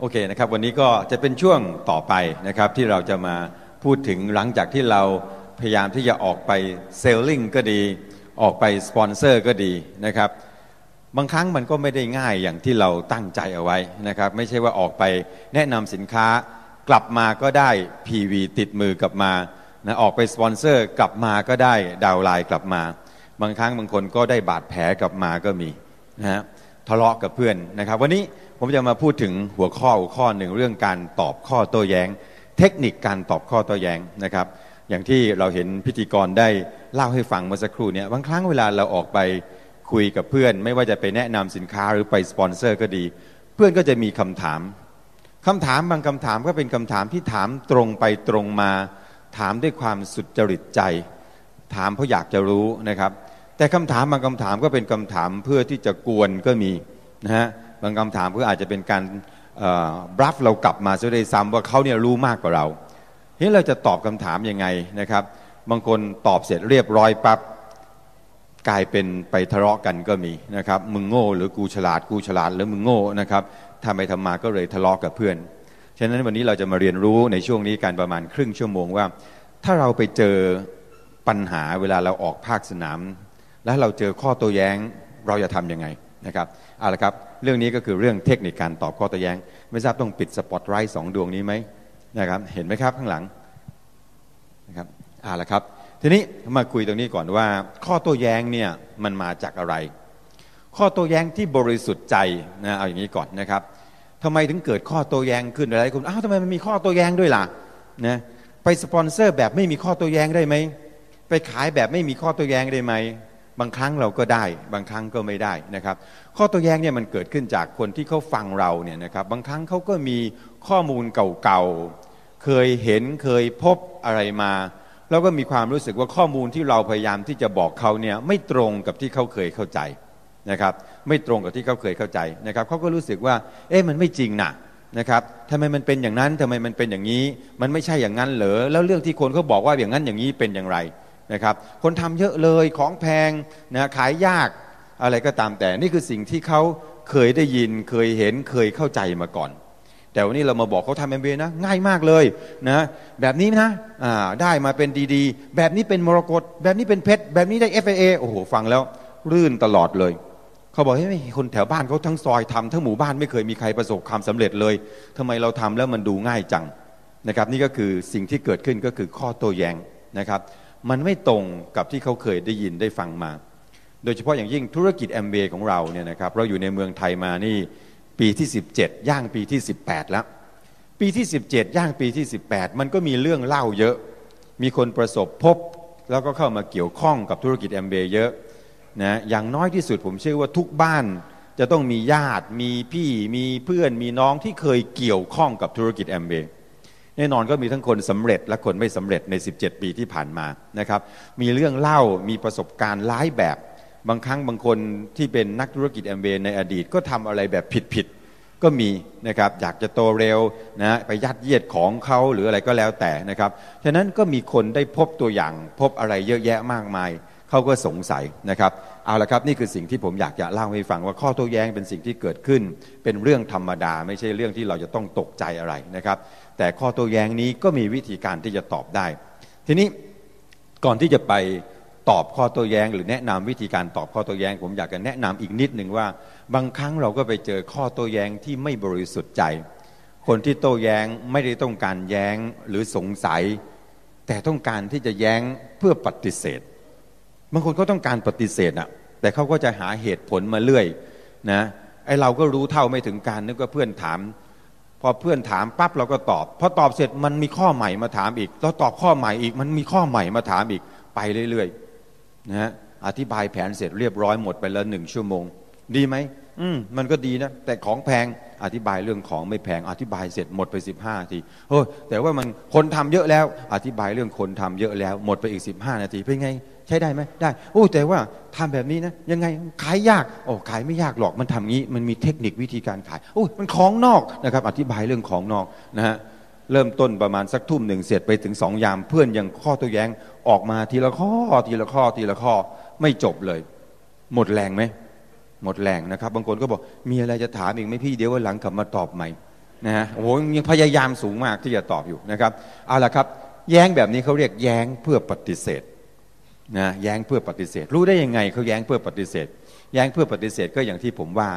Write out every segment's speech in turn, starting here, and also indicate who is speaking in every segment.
Speaker 1: โอเคนะครับวันนี้ก็จะเป็นช่วงต่อไปนะครับที่เราจะมาพูดถึงหลังจากที่เราพยายามที่จะออกไป selling ก็ดี ออกไปสปอนเซอร์ก็ดีนะครับบางครั้งมันก็ไม่ได้ง่ายอย่างที่เราตั้งใจเอาไว้นะครับไม่ใช่ว่าออกไปแนะนำสินค้ากลับมาก็ได้ PV ติดมือกลับมานะออกไปสปอนเซอร์กลับมาก็ได้ downline กลับมา บางครั้งบางคนก็ได้บาดแผลกลับมาก็มีนะฮะ ทะเลาะกับเพื่อนนะครับ วันนี้ผมจะมาพูดถึงหัวข้อหัวข้อหนึ่งเรื่องการตอบข้อโต้แย้ง เทคนิคการตอบข้อโต้แย้งนะครับ อย่างที่เราเห็นพิธีกรได้เล่าให้ฟังเมื่อสักครู่เนี่ยบางครั้งเวลาเราออกไปคุยกับเพื่อน ไม่ว่าจะไปแนะนำสินค้าหรือไปสปอนเซอร์ก็ดี เพื่อนก็จะมีคำถามคำถามบางคำถามก็เป็นคำถามที่ถามตรงไปตรงมา ถามด้วยความสุดจริตใจ ถามเพราะอยากจะรู้นะครับ แต่คำถามบางคำถามก็เป็นคำถามเพื่อที่จะกวนก็มีนะฮะบางคำถามก็อาจจะเป็นการบลัฟเรากลับมาซะด้วยซ้ำว่าเขาเนี่ยรู้มากกว่าเราทีนี้เราจะตอบคำถามยังไงนะครับ บางคนตอบเสร็จเรียบร้อยปับ๊บกลายเป็นไปทะเลาะกันก็มีนะครับมึงโง่หรือกูฉลาดกูฉลาดหรือมึงโง่นะครับทำไปทำมาก็เลยทะเลาะกับเพื่อนฉะนั้นวันนี้เราจะมาเรียนรู้ในช่วงนี้การประมาณครึ่งชั่วโมงว่า ถ้าเราไปเจอปัญหาเวลาเราออกภาคสนาม แล้วเราเจอข้อโต้แย้งเราจะทำยังไงนะครับเอาละครับเรื่องนี้ก็คือเรื่องเทคนิคการตอบข้อโต้แย้ง ไม่ทราบต้องปิดสปอตไลท์สองดวงนี้ไหมนะครับเห็นไหมครับข้างหลังนะครับเอาละครับทีนี้มาคุยตรงนี้ก่อนว่า ข้อโต้แย้งเนี่ยมันมาจากอะไร ข้อโต้แย้งที่บริสุทธิ์ใจนะเอาอย่างนี้ก่อนนะครับทำไมถึงเกิดข้อโต้แย้งขึ้นอะไรคุณอ้าวทำไมมันมีข้อโต้แย้งด้วยล่ะนะไปสปอนเซอร์แบบไม่มีข้อโต้แย้งได้ไหมไปขายแบบไม่มีข้อโต้แย้งได้ไหม บางครั้งเราก็ได้บางครั้งก็ไม่ได้นะครับ ข้อโต้แย้งเนี่ยมันเกิดขึ้นจากคนที่เขาฟังเราเนี่ยนะครับบางครั้งเขาก็มีข้อมูลเก่าๆ เคยเห็นเคยพบอะไรมา แล้วก็มีความรู้สึกว่าข้อมูลที่เราพยายามที่จะบอกเขาเนี่ยไม่ตรงกับที่เขาเคยเข้าใจนะครับไม่ตรงกับที่เขาเคยเข้าใจนะครับเขาก็รู้สึกว่าเอ๊ะมันไม่จริงนะนะครับทำไมมันเป็นอย่างนั้นทำไมมันเป็นอย่างนี้ มันไม่ใช่อย่างนั้นเหรอแล้วเรื่องที่คนเขาบอกว่าอย่างนั้นอย่างนี้เป็นอย่างไร นะครับคนทำเยอะเลยของแพงนะขายยากอะไรก็ตามแต่นี่คือสิ่งที่เขาเคยได้ยินเคยเห็นเคยเข้าใจมาก่อน แต่วันนี้เรามาบอกเขาทำเอ็มบีนะง่ายมากเลยนะแบบนี้นะได้มาเป็นดีๆ แบบนี้เป็นมรกตแบบนี้เป็นเพชรแบบนี้ได้ FAA โอ้โหฟังแล้ว รื่นตลอดเลยเขาบอกเฮ้ยคนแถวบ้านเขาทั้งซอยทำทั้งหมู่บ้านไม่เคยมีใครประสบความสำเร็จเลยทำไมเราทำแล้วมันดูง่ายจังนะครับ นี่ก็คือสิ่งที่เกิดขึ้นก็คือข้อโต้แย้งนะครับ มันไม่ตรงกับที่เขาเคยได้ยินได้ฟังมา โดยเฉพาะอย่างยิ่งธุรกิจแอมเบของเราเนี่ยนะครับเราอยู่ในเมืองไทยมานี่ปีที่ 17 ย่างปีที่ 18 แล้ว ปีที่ 17 ย่างปีที่ 18 มันก็มีเรื่องเล่าเยอะ มีคนประสบพบ แล้วก็เข้ามาเกี่ยวข้องกับธุรกิจแอมเบย์เยอะนะอย่างน้อยที่สุดผมเชื่อว่าทุกบ้านจะต้องมีญาติ มีพี่ มีเพื่อน มีน้องที่เคยเกี่ยวข้องกับธุรกิจแอมเบย์ แน่นอนก็มีทั้งคนสำเร็จและคนไม่สำเร็จใน 17 ปีที่ผ่านมานะครับ มีเรื่องเล่ามีประสบการณ์หลายแบบ บางครั้งบางคนที่เป็นนักธุรกิจแอมเบในอดีตก็ทำอะไรแบบผิดๆก็มีนะครับอยากจะโตเร็วนะไปยัดเยียดของเขาหรืออะไรก็แล้วแต่นะครับฉะนั้นก็มีคนได้พบตัวอย่างพบอะไรเยอะแยะมากมายเขาก็สงสัยนะครับเอาละครับนี่คือสิ่งที่ผมอยากจะเล่าให้ฟังว่าข้อโต้แย้งเป็นสิ่งที่เกิดขึ้น เป็นเรื่องธรรมดา ไม่ใช่เรื่องที่เราจะต้องตกใจอะไรนะครับ แต่ข้อโต้แย้งนี้ก็มีวิธีการที่จะตอบได้ ทีนี้ก่อนที่จะไปตอบข้อโต้แย้ง หรือแนะนำวิธีการตอบข้อโต้แย้ง ผมอยากจะแนะนำอีกนิดหนึ่งว่า บางครั้งเราก็ไปเจอข้อโต้แย้งที่ไม่บริสุทธิ์ใจ คนที่โต้แย้งไม่ได้ต้องการแย้งหรือสงสัย แต่ต้องการที่จะแย้งเพื่อปฏิเสธ บางคนก็ต้องการปฏิเสธอะแต่เขาก็จะหาเหตุผลมาเรื่อยนะไอเราก็รู้เท่าไม่ถึงการนึกว่าเพื่อนถาม พอเพื่อนถามปั๊บเราก็ตอบพอตอบเสร็จมันมีข้อใหม่มาถามอีกเราตอบข้อใหม่อีก มันมีข้อใหม่มาถามอีกไปเรื่อยๆนะฮะอธิบายแผนเสร็จเรียบร้อยหมดไปแล้วหนึ่งชั่วโมง ดีไหมอืมมันก็ดีนะ แต่ของแพงอธิบายเรื่องของไม่แพงอธิบายเสร็จหมดไปสิบห้านาทีโอ้แต่ว่ามันคนทำเยอะแล้ว อธิบายเรื่องคนทำเยอะแล้ว หมดไปอีกสิบห้านาทีเป็นไง ใช้ได้ไหมได้โอ้แต่ว่าทำแบบนี้นะยังไงขายยากโอ้ขายไม่ยากหรอกมันทำงี้ มันมีเทคนิควิธีการขายโอ้มันของนอกนะครับ อธิบายเรื่องของนอกนะฮะเริ่มต้นประมาณสักทุ่มหนึ่งเสร็จไปถึงสองยาม เพื่อนยังข้อตัวแย้งออกมาทีละข้อทีละข้อทีละข้อไม่จบเลย หมดแรงไหมหมดแรงนะครับ บางคนก็บอกมีอะไรจะถามอีกไหมพี่เดี๋ยววันหลังกลับมาตอบใหม่นะฮะโอ้โหยังพยายามสูงมากที่จะตอบอยู่นะครับเอาละครับ แย้งแบบนี้เขาเรียกแย้งเพื่อปฏิเสธ นะแย้งเพื่อปฏิเสธ รู้ได้ยังไงเขาแย้งเพื่อปฏิเสธ แย้งเพื่อปฏิเสธก็อย่างที่ผมว่า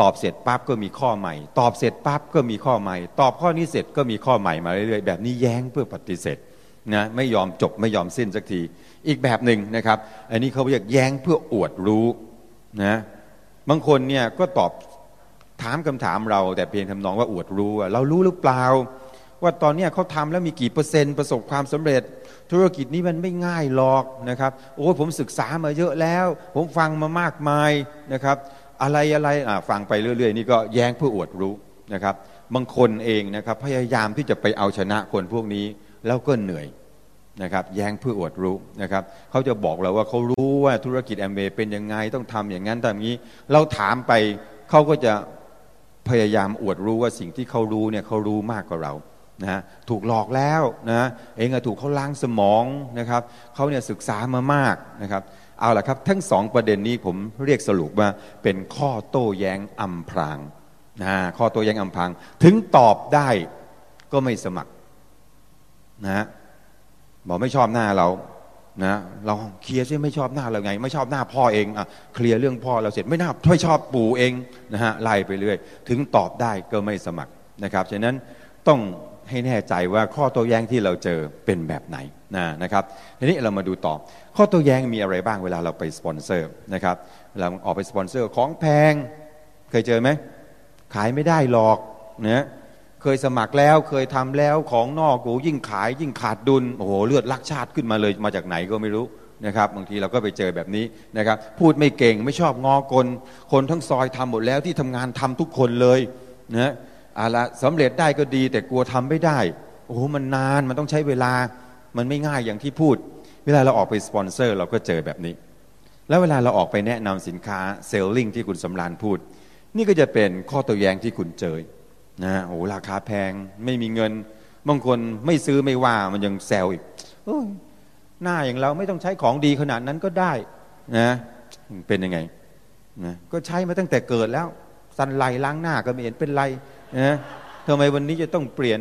Speaker 1: ตอบเสร็จปั๊บก็มีข้อใหม่ ตอบเสร็จปั๊บก็มีข้อใหม่ ตอบข้อนี้เสร็จก็มีข้อใหม่มาเรื่อยๆแบบนี้แย้งเพื่อปฏิเสธนะไม่ยอมจบไม่ยอมสิ้นสักที อีกแบบหนึ่งนะครับ อันนี้เขาเรียกแย้งเพื่ออวดรู้นะบางคนเนี่ยก็ตอบถามคำถามเรา แต่เพียงทำนองว่าอวดรู้เรารู้หรือเปล่า ว่าตอนนี้เขาทำแล้วมีกี่เปอร์เซ็นต์ประสบความสำเร็จ ธุรกิจนี้มันไม่ง่ายหรอกนะครับโอ้ผมศึกษามาเยอะแล้ว ผมฟังมามากมายนะครับ อะไรอะไรฟังไปเรื่อย ๆ นี่ก็แย้งเพื่ออวดรู้นะครับบางคนเองนะครับพยายามที่จะไปเอาชนะคนพวกนี้แล้วก็เหนื่อยนะครับแย้งเพื่ออวดรู้นะครับเขาจะบอกเราว่าเขารู้ว่าธุรกิจแอมเบเป็นยังไงต้องทำอย่างนั้นทำอย่างนี้ เราถามไปเขาก็จะพยายามอวดรู้ว่าสิ่งที่เขารู้เนี่ยเขารู้มากกว่าเรา นะถูกหลอกแล้วนะเองถูกเขาล้างสมองนะครับเขาเนี่ยศึกษามามากนะครับเอาละครับ ทั้งสองประเด็นนี้ผมเรียกสรุปว่าเป็นข้อโต้แย้งอำพรางนะข้อโต้แย้งอำพราง ถึงตอบได้ก็ไม่สมัครนะบอกไม่ชอบหน้าเรานะเราเคลียร์ซิไม่ชอบหน้าเราไง ไม่ชอบหน้าพ่อเองอะเคลียร์เรื่องพ่อเราเสร็จไม่น่าไม่ชอบปู่เองนะฮะไล่ไปเรื่อย ถึงตอบได้ก็ไม่สมัครนะครับฉะนั้นต้อง ให้แน่ใจว่าข้อโต้แย้งที่เราเจอเป็นแบบไหนนะครับทีนี้เรามาดูต่อ ข้อโต้แย้งมีอะไรบ้างเวลาเราไปสปอนเซอร์นะครับเวลาออกไปสปอนเซอร์ของแพงเคยเจอไหมขายไม่ได้หรอกนะเคยสมัครแล้วเคยทำแล้วของนอกโอ้ยิ่งขายยิ่งขาดดุลโอ้โหเลือดลักชาติขึ้นมาเลยมาจากไหนก็ไม่รู้นะครับบางทีเราก็ไปเจอแบบนี้นะครับพูดไม่เก่งไม่ชอบงอกล คนทั้งซอยทำหมดแล้วที่ทำงานทำทุกคนเลยนะ อะละสำเร็จได้ก็ดี แต่กลัวทำไม่ได้ โอ้โหมันนานมันต้องใช้เวลามันไม่ง่ายอย่างที่พูด เวลาเราออกไปสปอนเซอร์เราก็เจอแบบนี้ แล้วเวลาเราออกไปแนะนำสินค้าเซลลิงที่คุณสำรานพูด นี่ก็จะเป็นข้อตัวแย้งที่คุณเจอนะโอ้ราคาแพงไม่มีเงินบางคนไม่ซื้อไม่ว่ามันยังแซวอีกหน้าอย่างเราไม่ต้องใช้ของดีขนาดนั้นก็ได้นะเป็นยังไงนะก็ใช้มาตั้งแต่เกิดแล้ว สันไหลล้างหน้าก็ไม่เห็นเป็นไร นะทำไมวันนี้จะต้องเปลี่ยน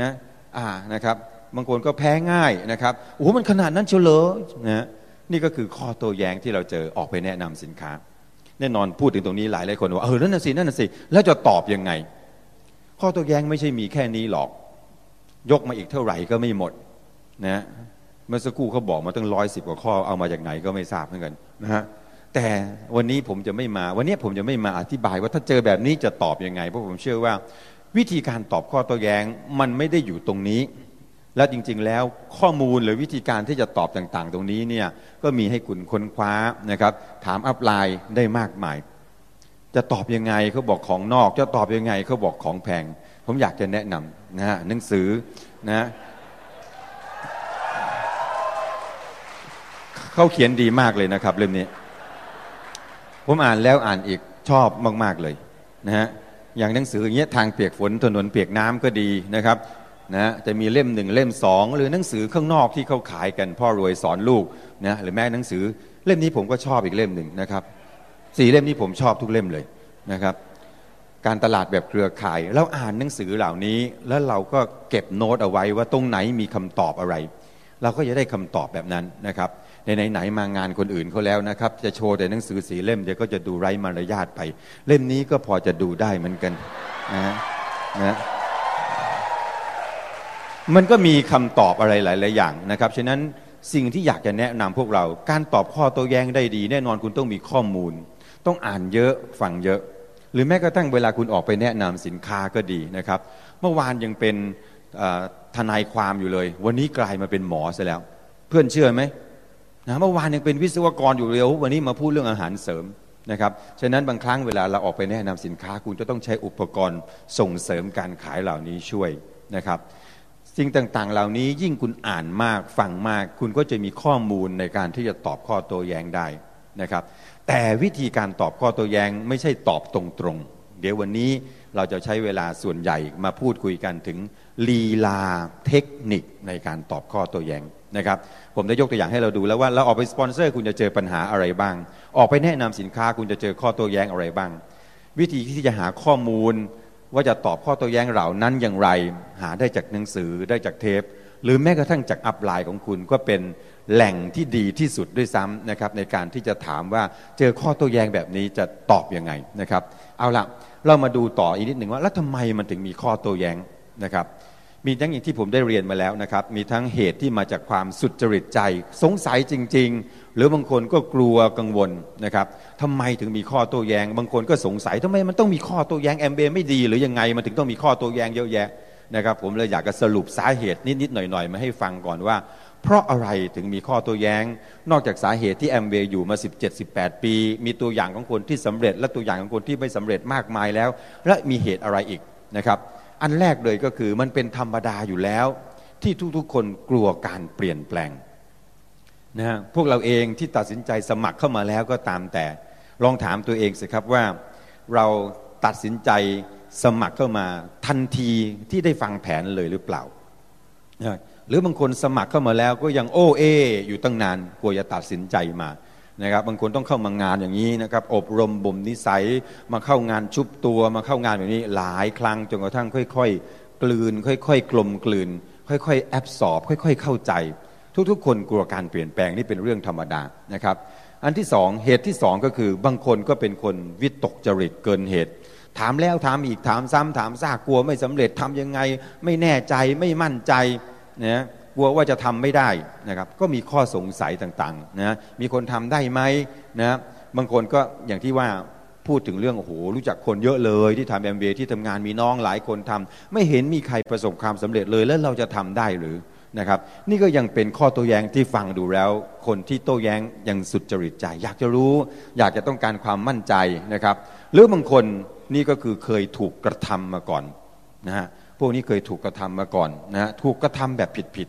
Speaker 1: นะอ่านะครับ บางคนก็แพ้ง่ายนะครับโอ้มันขนาดนั้นเฉลยนะนี่ก็คือข้อโต้แย้งที่เราเจอออกไปแนะนำสินค้า แน่นอนพูดถึงตรงนี้หลายหลายคนว่าเออนั่นน่ะสินั่นน่ะสิแล้วจะตอบยังไง ข้อโตัวแย้งไม่ใช่มีแค่นี้หรอก ยกมาอีกเท่าไหร่ก็ไม่หมดนะเมื่อสักครู่เขาบอกมาตั้งร้อยสิบกว่าข้อเอามาจากไหนก็ไม่ทราบเหมือนกันนะฮะ แต่วันนี้ผมจะไม่มา วันนี้ผมจะไม่มาอธิบายว่าถ้าเจอแบบนี้จะตอบยังไง เพราะผมเชื่อว่า วิธีการตอบข้อโตัวแย้งมันไม่ได้อยู่ตรงนี้ และจริงๆแล้วข้อมูลหรือวิธีการที่จะตอบต่างๆ ตรงนี้เนี่ยก็มีให้คุณค้นคว้านะครับ ถามอัพไลน์ได้มากมาย จะตอบยังไงเขาบอกของนอก จะตอบยังไงเขาบอกของแพง ผมอยากจะแนะนำนะฮะหนังสือนะเขาเขียนดีมากเลยนะครับเล่มนี้ ผมอ่านแล้วอ่านอีกชอบมาก ๆเลยนะฮะอย่างหนังสืออย่างเงี้ยทางเปียกฝนถนนเปียกน้ำก็ดีนะครับนะจะมีเล่มหนึ่งเล่มสองหรือหนังสือข้างนอกที่เขาขายกันพ่อรวยสอนลูกนะหรือแม้หนังสือเล่มนี้ผมก็ชอบอีกเล่มหนึ่งนะครับสี่เล่มนี้ผมชอบทุกเล่มเลยนะครับ การตลาดแบบเครือข่ายแล้วอ่านหนังสือเหล่านี้ แล้วเราก็เก็บโน้ตเอาไว้ว่าตรงไหนมีคำตอบอะไร เราก็จะได้คำตอบแบบนั้นนะครับในไหนมางานคนอื่นเขาแล้วนะครับ จะโชว์แต่หนังสือสีเล่มเดี๋ยวก็จะดูไร้มารยาทไป เล่มนี้ก็พอจะดูได้เหมือนกันนะนะมันก็มีคำตอบอะไรหลาย ๆ อย่างนะครับฉะนั้นสิ่งที่อยากจะแนะนำพวกเรา การตอบข้อโต้แย้งได้ดี แน่นอนคุณต้องมีข้อมูล ต้องอ่านเยอะฟังเยอะ หรือแม้กระทั่งเวลาคุณออกไปแนะนำสินค้าก็ดีนะครับ เมื่อวานยังเป็น ทนายความอยู่เลย วันนี้กลายมาเป็นหมอซะแล้ว เพื่อนเชื่อไหมนะเมื่อวานยังเป็นวิศวกรอยู่เลยวันนี้มาพูดเรื่องอาหารเสริมนะครับฉะนั้นบางครั้งเวลาเราออกไปแนะนำสินค้าคุณจะต้องใช้อุปกรณ์ส่งเสริมการขายเหล่านี้ช่วยนะครับสิ่งต่างๆ เหล่านี้ยิ่งคุณอ่านมากฟังมาก คุณก็จะมีข้อมูลในการที่จะตอบข้อโต้แย้งได้นะครับ แต่วิธีการตอบข้อโต้แย้งไม่ใช่ตอบตรงๆ เดี๋ยววันนี้เราจะใช้เวลาส่วนใหญ่มาพูดคุยกันถึง ลีลาเทคนิคในการตอบข้อโต้แย้งนะครับผมได้ยกตัวอย่างให้เราดูแล้วว่าเราออกไปสปอนเซอร์คุณจะเจอปัญหาอะไรบ้าง ออกไปแนะนำสินค้าคุณจะเจอข้อโต้แย้งอะไรบ้าง วิธีที่จะหาข้อมูล ว่าจะตอบข้อโต้แย้งเหล่านั้นอย่างไร หาได้จากหนังสือได้จากเทป หรือแม้กระทั่งจากอัพไลน์ของคุณก็เป็นแหล่งที่ดีที่สุดด้วยซ้ำนะครับในการที่จะถามว่าเจอข้อโต้แย้งแบบนี้จะตอบยังไงนะครับ เอาละเรามาดูต่ออีกนิดหนึ่งว่าแล้วทำไมมันถึงมีข้อโต้แย้งนะครับ มีทั้งอย่างที่ผมได้เรียนมาแล้วนะครับ มีทั้งเหตุที่มาจากความสุจริตใจ สงสัยจริง ๆ หรือบางคนก็กลัวกังวลนะครับทำไมถึงมีข้อโต้แย้ง บางคนก็สงสัยทำไมมันต้องมีข้อโต้แย้งแอมเบไม่ดี หรือยังไงมันถึงต้องมีข้อโต้แย้งเยอะแยะนะครับ ผมเลยอยากจะสรุปสาเหตุนิดๆหน่อยๆมาให้ฟังก่อนว่า เพราะอะไรถึงมีข้อโต้แย้ง นอกจากสาเหตุที่แอมเบอยู่มา 17-18 ปี มีตัวอย่างของคนที่สำเร็จ และตัวอย่างของคนที่ไม่สำเร็จมากมายแล้ว และมีเหตุอะไรอีกนะครับ อันแรกเลยก็คือมันเป็นธรรมดาอยู่แล้ว ที่ทุกๆคนกลัวการเปลี่ยนแปลงนะฮะพวกเราเองที่ตัดสินใจสมัครเข้ามาแล้วก็ตามแต่ลองถามตัวเองสิครับว่าเราตัดสินใจสมัครเข้ามาทันทีที่ได้ฟังแผนเลยหรือเปล่า หรือบางคนสมัครเข้ามาแล้วก็ยังโอ้เออยู่ตั้งนานกลัวจะตัดสินใจมา นะครับบางคนต้องเข้ามางานอย่างนี้นะครับอบรมบ่มนิสัยมาเข้างานชุบตัวมาเข้างานแบบนี้หลายครั้งจนกระทั่งค่อยๆ กลืน ค่อยๆ กลมกลืน ค่อยๆ แอบสอบ ค่อย ๆ เข้าใจ ทุกๆ คนกลัวการเปลี่ยนแปลงนี่เป็นเรื่องธรรมดานะครับอันที่สองเหตุที่สองก็คือบางคนก็เป็นคนวิตกจริตเกินเหตุ ถามแล้วถามอีกถามซ้ำถามซากกลัวไม่สำเร็จทำยังไง ไม่แน่ใจไม่มั่นใจนะ กลัวว่าจะทำไม่ได้นะครับก็มีข้อสงสัยต่างๆนะมีคนทำได้ไหมนะบางคนก็อย่างที่ว่าพูดถึงเรื่องโอ้โหรู้จักคนเยอะเลยที่ทำแอมเบที่ทำงานมีน้องหลายคนทำไม่เห็นมีใครประสบความสำเร็จเลยแล้วเราจะทำได้หรือนะครับ นี่ก็ยังเป็นข้อโต้แย้งที่ฟังดูแล้ว คนที่โต้แย้งยังสุจริตใจ อยากจะรู้ อยากจะต้องการความมั่นใจนะครับ หรือบางคนนี่ก็คือเคยถูกกระทำมาก่อนนะฮะพวกนี้เคยถูกกระทำมาก่อนนะฮะถูกกระทำแบบผิด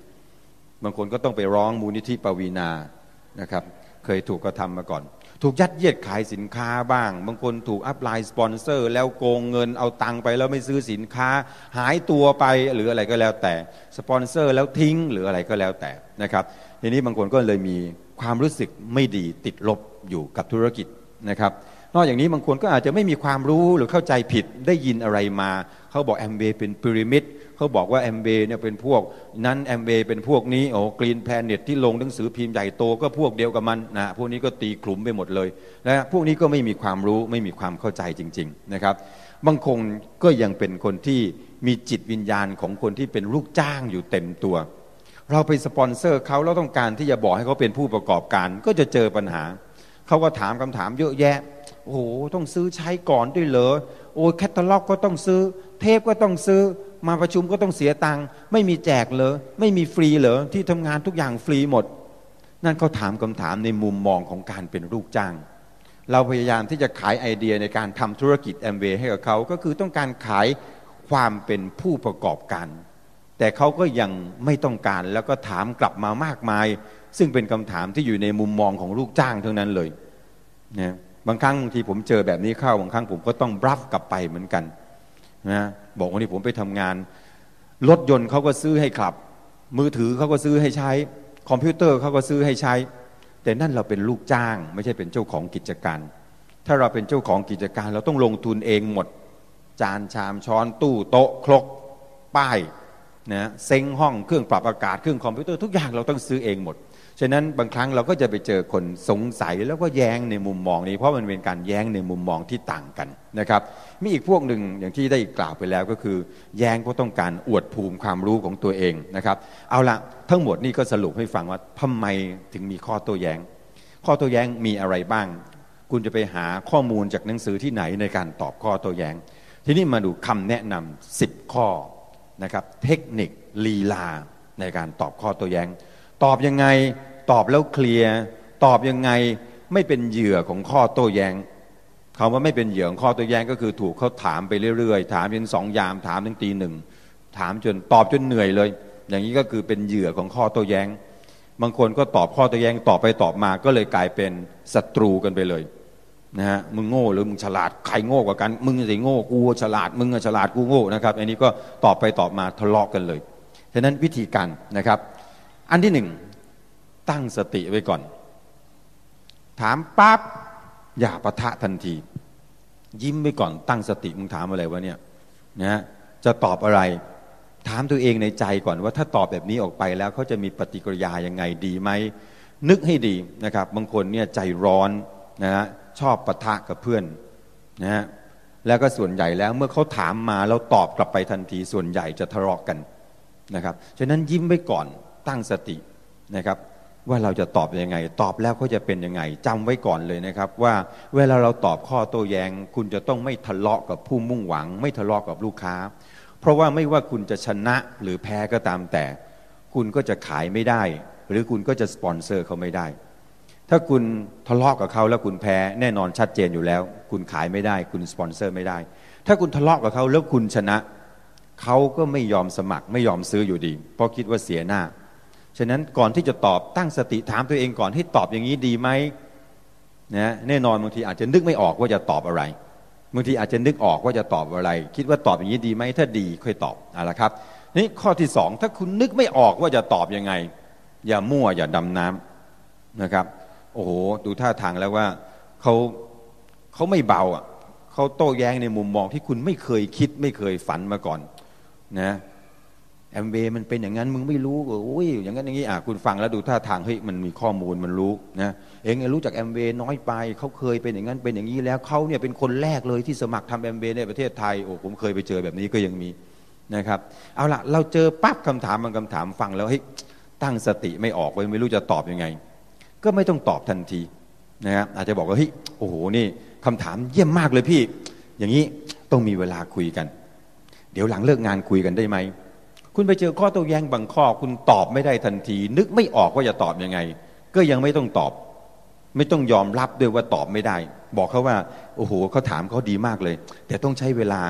Speaker 1: บางคนก็ต้องไปร้องมูลนิธิปวีนานะครับเคยถูกกระทำมาก่อน ถูกยัดเยียดขายสินค้าบ้าง บางคนถูก upline สปอนเซอร์ แล้วโกงเงินเอาตังไปแล้วไม่ซื้อสินค้า หายตัวไปหรืออะไรก็แล้วแต่สปอนเซอร์แล้วทิ้งหรืออะไรก็แล้วแต่นะครับทีนี้บางคนก็เลยมีความรู้สึกไม่ดีติดลบอยู่กับธุรกิจนะครับนอกจากนี้บางคนก็อาจจะไม่มีความรู้หรือเข้าใจผิดได้ยินอะไรมา เขาบอกแอมเวย์เป็นพีระมิด เขาบอกว่าแอมเวย์เนี่ยเป็นพวก นั้นแอมเวย์เป็นพวกนี้โอ้กรีนแพลนเน็ตที่ลงหนังสือพิมพ์ใหญ่โตก็พวกเดียวกับมันนะพวกนี้ก็ตีกลุ่มไปหมดเลยนะพวกนี้ก็ไม่มีความรู้ไม่มีความเข้าใจจริง ๆนะครับ บางคนก็ยังเป็นคนที่มีจิตวิญญาณของคนที่เป็นลูกจ้างอยู่เต็มตัว เราไปสปอนเซอร์เขาแล้วต้องการที่จะบอกให้เขาเป็นผู้ประกอบการ ก็จะเจอปัญหาเขาก็ถามคำถามเยอะแยะโอ้โหต้องซื้อใช้ก่อนด้วยเหรอ โอ้แคตตาล็อกก็ต้องซื้อ เทปก็ต้องซื้อ มาประชุมก็ต้องเสียตังค์ไม่มีแจกเหรอไม่มีฟรีเหรอที่ทำงานทุกอย่างฟรีหมด นั่นเขาถามคำถามในมุมมองของการเป็นลูกจ้าง เราพยายามที่จะขายไอเดียในการทำธุรกิจแอมเวย์ให้กับเขาก็คือต้องการขายความเป็นผู้ประกอบการ แต่เขาก็ยังไม่ต้องการแล้วก็ถามกลับมามากมาย ซึ่งเป็นคำถามที่อยู่ในมุมมองของลูกจ้างทั้งนั้นเลยนะ บางครั้งบางทีผมเจอแบบนี้เข้าบางครั้งผมก็ต้องบลัฟกลับไปเหมือนกันนะบอกวันนี้ผมไปทำงานรถยนต์เขาก็ซื้อให้ขับ มือถือเขาก็ซื้อให้ใช้ คอมพิวเตอร์เขาก็ซื้อให้ใช้ แต่นั่นเราเป็นลูกจ้าง ไม่ใช่เป็นเจ้าของกิจการ ถ้าเราเป็นเจ้าของกิจการ เราต้องลงทุนเองหมด จานชามช้อนตู้โต๊ะครก ป้ายนะเซ็งห้องเครื่องปรับอากาศเครื่องคอมพิวเตอร์ทุกอย่างเราต้องซื้อเองหมด ฉะนั้นบางครั้งเราก็จะไปเจอคนสงสัยแล้วก็แย้งในมุมมองนี้ เพราะมันเป็นการแย้งในมุมมองที่ต่างกันนะครับมีอีกพวกหนึ่งอย่างที่ได้กล่าวไปแล้วก็คือ แย้งเพราะต้องการอวดภูมิความรู้ของตัวเองนะครับ เอาละทั้งหมดนี่ก็สรุปให้ฟังว่าทำไมถึงมีข้อโต้แย้ง ข้อโต้แย้งมีอะไรบ้าง คุณจะไปหาข้อมูลจากหนังสือที่ไหนในการตอบข้อโต้แย้ง ทีนี้มาดูคำแนะนำสิบข้อนะครับเทคนิคลีลาในการตอบข้อโต้แย้ง ตอบยังไง ตอบแล้วเคลียร์ตอบยังไงไม่เป็นเหยื่อของข้อโต้แยง้งคำว่าไม่เป็นเหยื่อของข้อโต้แย้งก็คือถูกเขาถามไปเรื่อยๆ ถามจนสองยามถามถึงตีหนึ่งถามจนตอบจนเหนื่อยเลย อย่างนี้ก็คือเป็นเหยื่อของข้อโต้แย้ง บางคนก็ตอบข้อโต้แย้งตอบไปตอบมาก็เลยกลายเป็นศัตรูกันไปเลยนะฮะมึงโง่หรือมึงฉลาดใครโง่กว่ากัน มึงสิโง่กูฉลาด มึงฉลาดกูโง่นะครับ อันนี้ก็ตอบไปตอบมาทะเลาะกันเลยฉะนั้นวิธีการนะครับ อันที่หนึ่ง ตั้งสติไว้ก่อน ถามปั๊บอย่าปะทะทันที ยิ้มไว้ก่อนตั้งสติมึงถามอะไรวะเนี่ยนะจะตอบอะไร ถามตัวเองในใจก่อนว่าถ้าตอบแบบนี้ออกไปแล้วเขาจะมีปฏิกิริยายังไงดีไหมนึกให้ดีนะครับ บางคนเนี่ยใจร้อนนะฮะชอบปะทะกับเพื่อนนะฮะแล้วก็ส่วนใหญ่แล้วเมื่อเขาถามมาแล้วตอบกลับไปทันทีส่วนใหญ่จะทะเลาะกกันนะครับฉะนั้นยิ้มไว้ก่อนตั้งสตินะครับ ว่าเราจะตอบยังไง ตอบแล้วเขาจะเป็นยังไงจำไว้ก่อนเลยนะครับ ว่าเวลาเราตอบข้อโต้แยง้ง คุณจะต้องไม่ทะเลาะกับผู้มุ่งหวัง ไม่ทะเลาะกับลูกค้า เพราะว่าไม่ว่าคุณจะชนะหรือแพ้ก็ตามแต่ คุณก็จะขายไม่ได้ หรือคุณก็จะสปอนเซอร์เขาไม่ได้ ถ้าคุณทะเลาะกับเขาแล้วคุณแพ้แน่นอนชัดเจนอยู่แล้ว คุณขายไม่ได้ คุณสปอนเซอร์ไม่ได้ ถ้าคุณทะเลาะกับเขาแล้วคุณชนะเขาก็ไม่ยอมสมัครไม่ยอมซื้ออยู่ดี เพราะคิดว่าเสียหน้า ฉะนั้นก่อนที่จะตอบตั้งสติถามตัวเองก่อนให้ตอบอย่างนี้ดีไหมนะแน่นอนบางทีอาจจะนึกไม่ออกว่าจะตอบอะไรบางทีอาจจะนึกออกว่าจะตอบอะไร คิดว่าตอบอย่างนี้ดีไหมถ้าดีค่อยตอบเอาละครับนี่ข้อที่สองถ้าคุณนึกไม่ออกว่าจะตอบยังไง อย่ามั่วอย่าดำน้ำนะครับ โอ้โห ดูท่าทางแล้วว่าเขาเขาไม่เบาอะเขาโต้แย้งในมุมมองที่คุณไม่เคยคิดไม่เคยฝันมาก่อนนะ แอมเบมันเป็นอย่างนั้นมึงไม่รู้โอ้ยอย่างนั้นอย่างนี้อะคุณฟังแล้วดูท่าทางเฮ้ยมันมีข้อมูลมันรู้นะเองรู้จักแอมเบน้อยไปเขาเคยเป็นอย่างนั้นเป็นอย่างนี้แล้วเขาเนี่ยเป็นคนแรกเลยที่สมัครทำแอมเบในประเทศไทยโอ้ผมเคยไปเจอแบบนี้ก็ยังมีนะครับ เอาละเราเจอปั๊บคำถามบางคำถามฟังแล้วเฮ้ยตั้งสติไม่ออกเลยไม่รู้จะตอบยังไง ก็ไม่ต้องตอบทันทีนะครับอาจจะบอกว่าเฮ้ยโอ้โหนี่คำถามเยี่ยมมากเลยพี่ อย่างนี้ต้องมีเวลาคุยกัน เดี๋ยวหลังเลิกงานคุยกันได้ไหม คุณไปเจอข้อโต้แย้งบางข้อ คุณตอบไม่ได้ทันที นึกไม่ออกว่าจะตอบยังไง ก็ยังไม่ต้องตอบ ไม่ต้องยอมรับด้วยว่าตอบไม่ได้ บอกเขาว่าโอ้โหเขาถามเขาดีมากเลย แต่ต้องใช้เวลา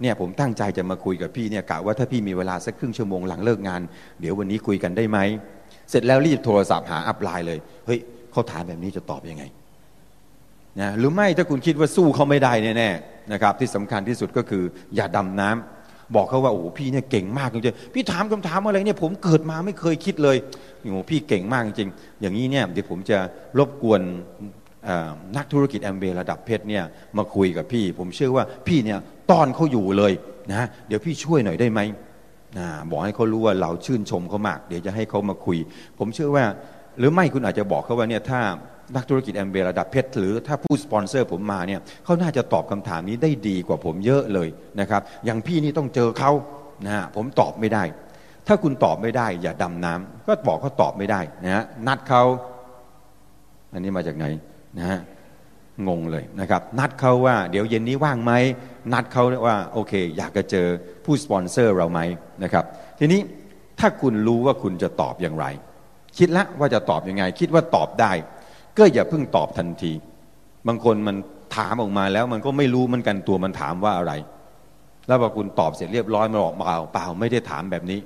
Speaker 1: เนี่ยผมตั้งใจจะมาคุยกับพี่เนี่ยกะว่าถ้าพี่มีเวลาสักครึ่งชั่วโมงหลังเลิกงาน เดี๋ยววันนี้คุยกันได้ไหมเสร็จแล้วรีบโทรศัพท์หาอัพไลน์เลยเฮ้ยเขาถามแบบนี้จะตอบยังไงนะหรือไม่ถ้าคุณคิดว่าสู้เขาไม่ได้แน่ๆนะครับที่สำคัญที่สุดก็คืออย่าดำน้ำ บอกเขาว่าโอ้พี่เนี่ยเก่งมากจริงๆพี่ถามคำถามอะไรเนี่ยผมเกิดมาไม่เคยคิดเลยโอ้พี่เก่งมากจริงอย่างนี้เนี่ยเดี๋ยวผมจะรบกวนนักธุรกิจแอมเบระดับเพชรเนี่ยมาคุยกับพี่ ผมเชื่อว่าพี่เนี่ยต้อนเขาอยู่เลยนะเดี๋ยวพี่ช่วยหน่อยได้ไหมนะบอกให้เขารู้ว่าเราชื่นชมเขามาก เดี๋ยวจะให้เขามาคุย ผมเชื่อว่า หรือไม่คุณอาจจะบอกเขาว่าเนี่ยถ้านักธุรกิจแอมเบระดับเพชรหรือถ้าผู้สปอนเซอร์ผมมาเนี่ยเขาน่าจะตอบคำถามนี้ได้ดีกว่าผมเยอะเลยนะครับอย่างพี่นี่ต้องเจอเขานะฮะผมตอบไม่ได้ ถ้าคุณตอบไม่ได้ อย่าดำน้ำก็บอกเขาตอบไม่ได้นะฮะนัดเขาอันนี้มาจากไหนนะฮะงงเลยนะครับนัดเขาว่าเดี๋ยวเย็นนี้ว่างไหมนัดเขาว่าโอเค อยากจะเจอผู้สปอนเซอร์เราไหมนะครับทีนี้ถ้าคุณรู้ว่าคุณจะตอบอย่างไร คิดละว่าจะตอบยังไง คิดว่าตอบได้ ก็อย่าเพิ่งตอบทันที บางคนมันถามออกมาแล้วมันก็ไม่รู้มันกันตัวมันถามว่าอะไร แล้วพอคุณตอบเสร็จเรียบร้อยมันออกเปล่าเปล่าไม่ได้ถามแบบนี้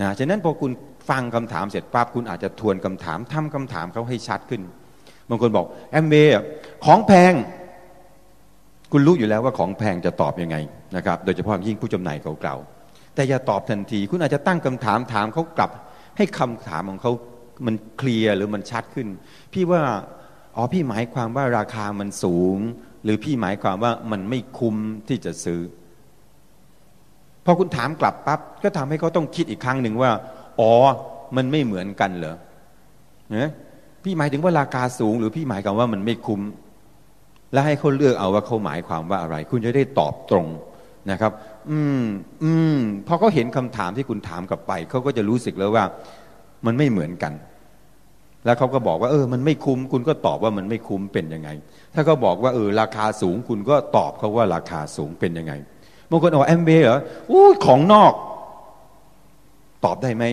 Speaker 1: นะฉะนั้นพอคุณฟังคำถามเสร็จปั๊บคุณอาจจะทวนคำถามทำคำถามเขาให้ชัดขึ้นบางคนบอกแอมเบย์ของแพง คุณรู้อยู่แล้วว่าของแพงจะตอบยังไงนะครับ โดยเฉพาะยิ่งผู้จำหน่ายเก่าๆแต่อย่าตอบทันที คุณอาจจะตั้งคำถามถามเขากลับ ให้คำถามของเขามันเคลียร์หรือมันชัดขึ้น พี่ว่าอ๋อพี่หมายความว่าราคามันสูง หรือพี่หมายความว่ามันไม่คุ้มที่จะซื้อพอคุณถามกลับปั๊บก็ทำให้เขาต้องคิดอีกครั้งหนึ่งว่า อ๋อ มันไม่เหมือนกันเหรอเนี่ยพี่หมายถึงว่าราคาสูง หรือพี่หมายความว่ามันไม่คุ้ม แล้วให้เขาเลือกเอาว่าเขาหมายความว่าอะไร คุณจะได้ตอบตรง นะครับ อืม อืมพอเขาเห็นคำถามที่คุณถามกลับไป เขาก็จะรู้สึกแล้วว่ามันไม่เหมือนกัน แล้วเขาก็บอกว่า เออ มันไม่คุ้ม คุณก็ตอบว่ามันไม่คุ้มเป็นยังไง ถ้าเขาบอกว่าเออ ราคาสูง คุณก็ตอบเขาว่าราคาสูงเป็นยังไงบางคนบอกแอมเบเหรออู้ของนอก ตอบได้ไหม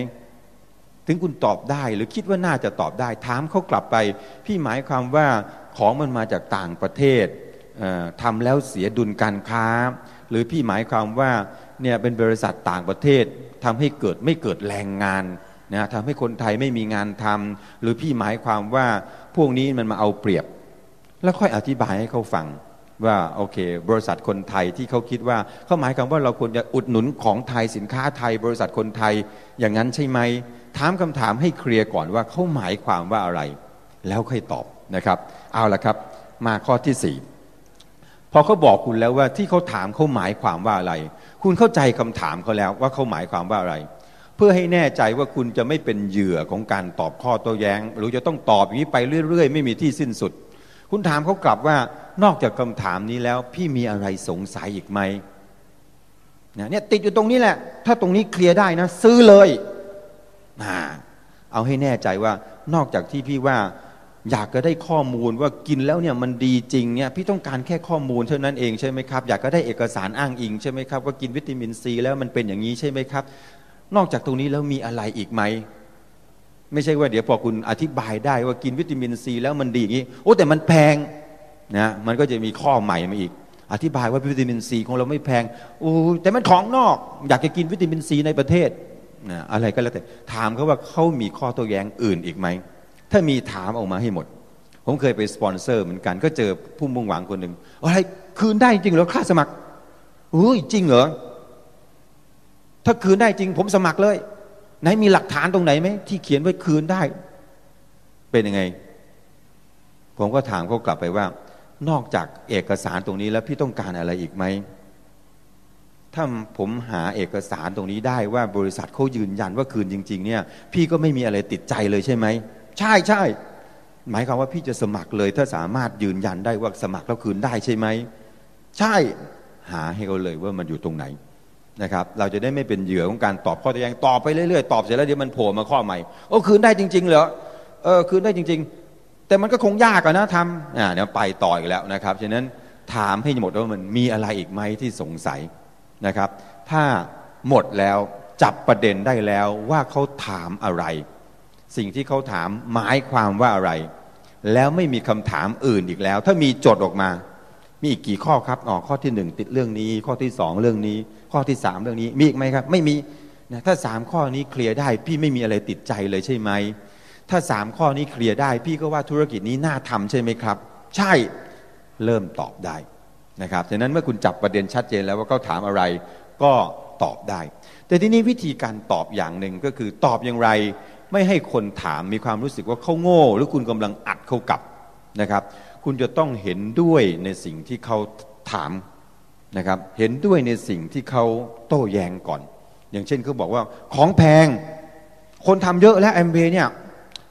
Speaker 1: ถึงคุณตอบได้หรือคิดว่าน่าจะตอบได้ ถามเขากลับไป พี่หมายความว่าของมันมาจากต่างประเทศทำแล้วเสียดุลการค้า หรือพี่หมายความว่าเนี่ยเป็นบริษัทต่างประเทศทำให้เกิดไม่เกิดแรงงานนะทำให้คนไทยไม่มีงานทำหรือพี่หมายความว่าพวกนี้มันมาเอาเปรียบ แล้วค่อยอธิบายให้เขาฟังว่าโอเค บริษัทคนไทยที่เขาคิดว่าเขาหมายความว่าเราควรจะอุดหนุนของไทยสินค้าไทย บริษัทคนไทยอย่างนั้นใช่ไหมถามคำถามให้เคลียร์ก่อนว่าเขาหมายความว่าอะไร แล้วค่อยตอบนะครับ เอาละครับ มาข้อที่สี่ พอเขาบอกคุณแล้วว่าที่เขาถามเขาหมายความว่าอะไร คุณเข้าใจคำถามเขาแล้วว่าเขาหมายความว่าอะไร เพื่อให้แน่ใจว่าคุณจะไม่เป็นเหยื่อของการตอบข้อโต้แย้ง หรือจะต้องตอบอย่างนี้ไปเรื่อย ๆ ไม่มีที่สิ้นสุด คุณถามเขากลับว่านอกจากคำถามนี้แล้ว พี่มีอะไรสงสัยอีกไหมเนี่ยติดอยู่ตรงนี้แหละ ถ้าตรงนี้เคลียร์ได้นะ ซื้อเลยเอาให้แน่ใจว่านอกจากที่พี่ว่า อยากจะได้ข้อมูลว่ากินแล้วเนี่ยมันดีจริงเนี่ยพี่ต้องการแค่ข้อมูลเท่านั้นเองใช่ไหมครับอยากก็ได้เอกสารอ้างอิงใช่ไหมครับว่ากินวิตามินซีแล้วมันเป็นอย่างนี้ใช่ไหมครับ นอกจากตรงนี้แล้วมีอะไรอีกไหมไม่ใช่ว่าเดี๋ยวพอคุณอธิบายได้ว่ากินวิตามินซีแล้วมันดีอย่างนี้โอ้แต่มันแพงนะมันก็จะมีข้อใหม่มาอีก อธิบายว่าวิตามินซีของเราไม่แพงโอ้แต่มันของนอก อยากจะกินวิตามินซีในประเทศนะอะไรก็แล้วแต่ถามเขาว่าเขามีข้อโต้แย้งอื่นอีกไหม ถ้ามีถามออกมาให้หมด ผมเคยไปสปอนเซอร์เหมือนกัน ก็เจอผู้มุ่งหวังคนหนึ่งอะไรคืนได้จริงเหรอค่าสมัครอุ้ยจริงเหรอถ้าคืนได้จริง ผมสมัครเลย ไหนมีหลักฐานตรงไหนไหมที่เขียนไว้คืนได้ เป็นยังไง ผมก็ถามเขากลับไปว่า นอกจากเอกสารตรงนี้แล้วพี่ต้องการอะไรอีกไหมถ้าผมหาเอกสารตรงนี้ได้ว่าบริษัทเขายืนยันว่าคืนจริง ๆ เนี่ย พี่ก็ไม่มีอะไรติดใจเลยใช่ไหม ใช่ใช่หมายความว่าพี่จะสมัครเลย ถ้าสามารถยืนยันได้ว่าสมัครแล้วคืนได้ใช่ไหมใช่หาให้เขาเลยว่ามันอยู่ตรงไหนนะครับ เราจะได้ไม่เป็นเหยื่อของการตอบข้อตัวอย่างตอบไปเรื่อยๆตอบเสร็จแล้วเดี๋ยวมันโผล่มาข้อใหม่โอ้คืนได้จริง ๆ เหรอเออคืนได้จริง ๆ แต่มันก็คงยากอะนะทำอ่าเดี๋ยวไปต่ออีกแล้วนะครับฉะนั้นถามให้หมดว่ามันมีอะไรอีกไหมที่สงสัยนะครับ ถ้าหมดแล้วจับประเด็นได้แล้วว่าเขาถามอะไร สิ่งที่เขาถามหมายความว่าอะไร แล้วไม่มีคำถามอื่นอีกแล้ว ถ้ามีจดออกมา มีอีกกี่ข้อครับอ๋อข้อที่หนึ่งติดเรื่องนี้ ข้อที่สองเรื่องนี้ ข้อที่สามเรื่องนี้ มีอีกไหมครับ ไม่มีนะถ้าสามข้อนี้เคลียร์ได้ พี่ไม่มีอะไรติดใจเลยใช่ไหมถ้าสามข้อนี้เคลียร์ได้ พี่ก็ว่าธุรกิจนี้น่าทำใช่ไหมครับ ใช่เริ่มตอบได้นะครับฉะนั้นเมื่อคุณจับประเด็นชัดเจนแล้วว่าเขาถามอะไรก็ตอบได้ แต่ที่นี้วิธีการตอบอย่างหนึ่งก็คือตอบอย่างไร ไม่ให้คนถามมีความรู้สึกว่าเขาโง่ หรือคุณกำลังอัดเขากลับนะครับ คุณจะต้องเห็นด้วยในสิ่งที่เขาถามนะครับ เห็นด้วยในสิ่งที่เขาโต้แย้งก่อน อย่างเช่นเขาบอกว่าของแพง คนทำเยอะแล้วแอมเบเนี่ย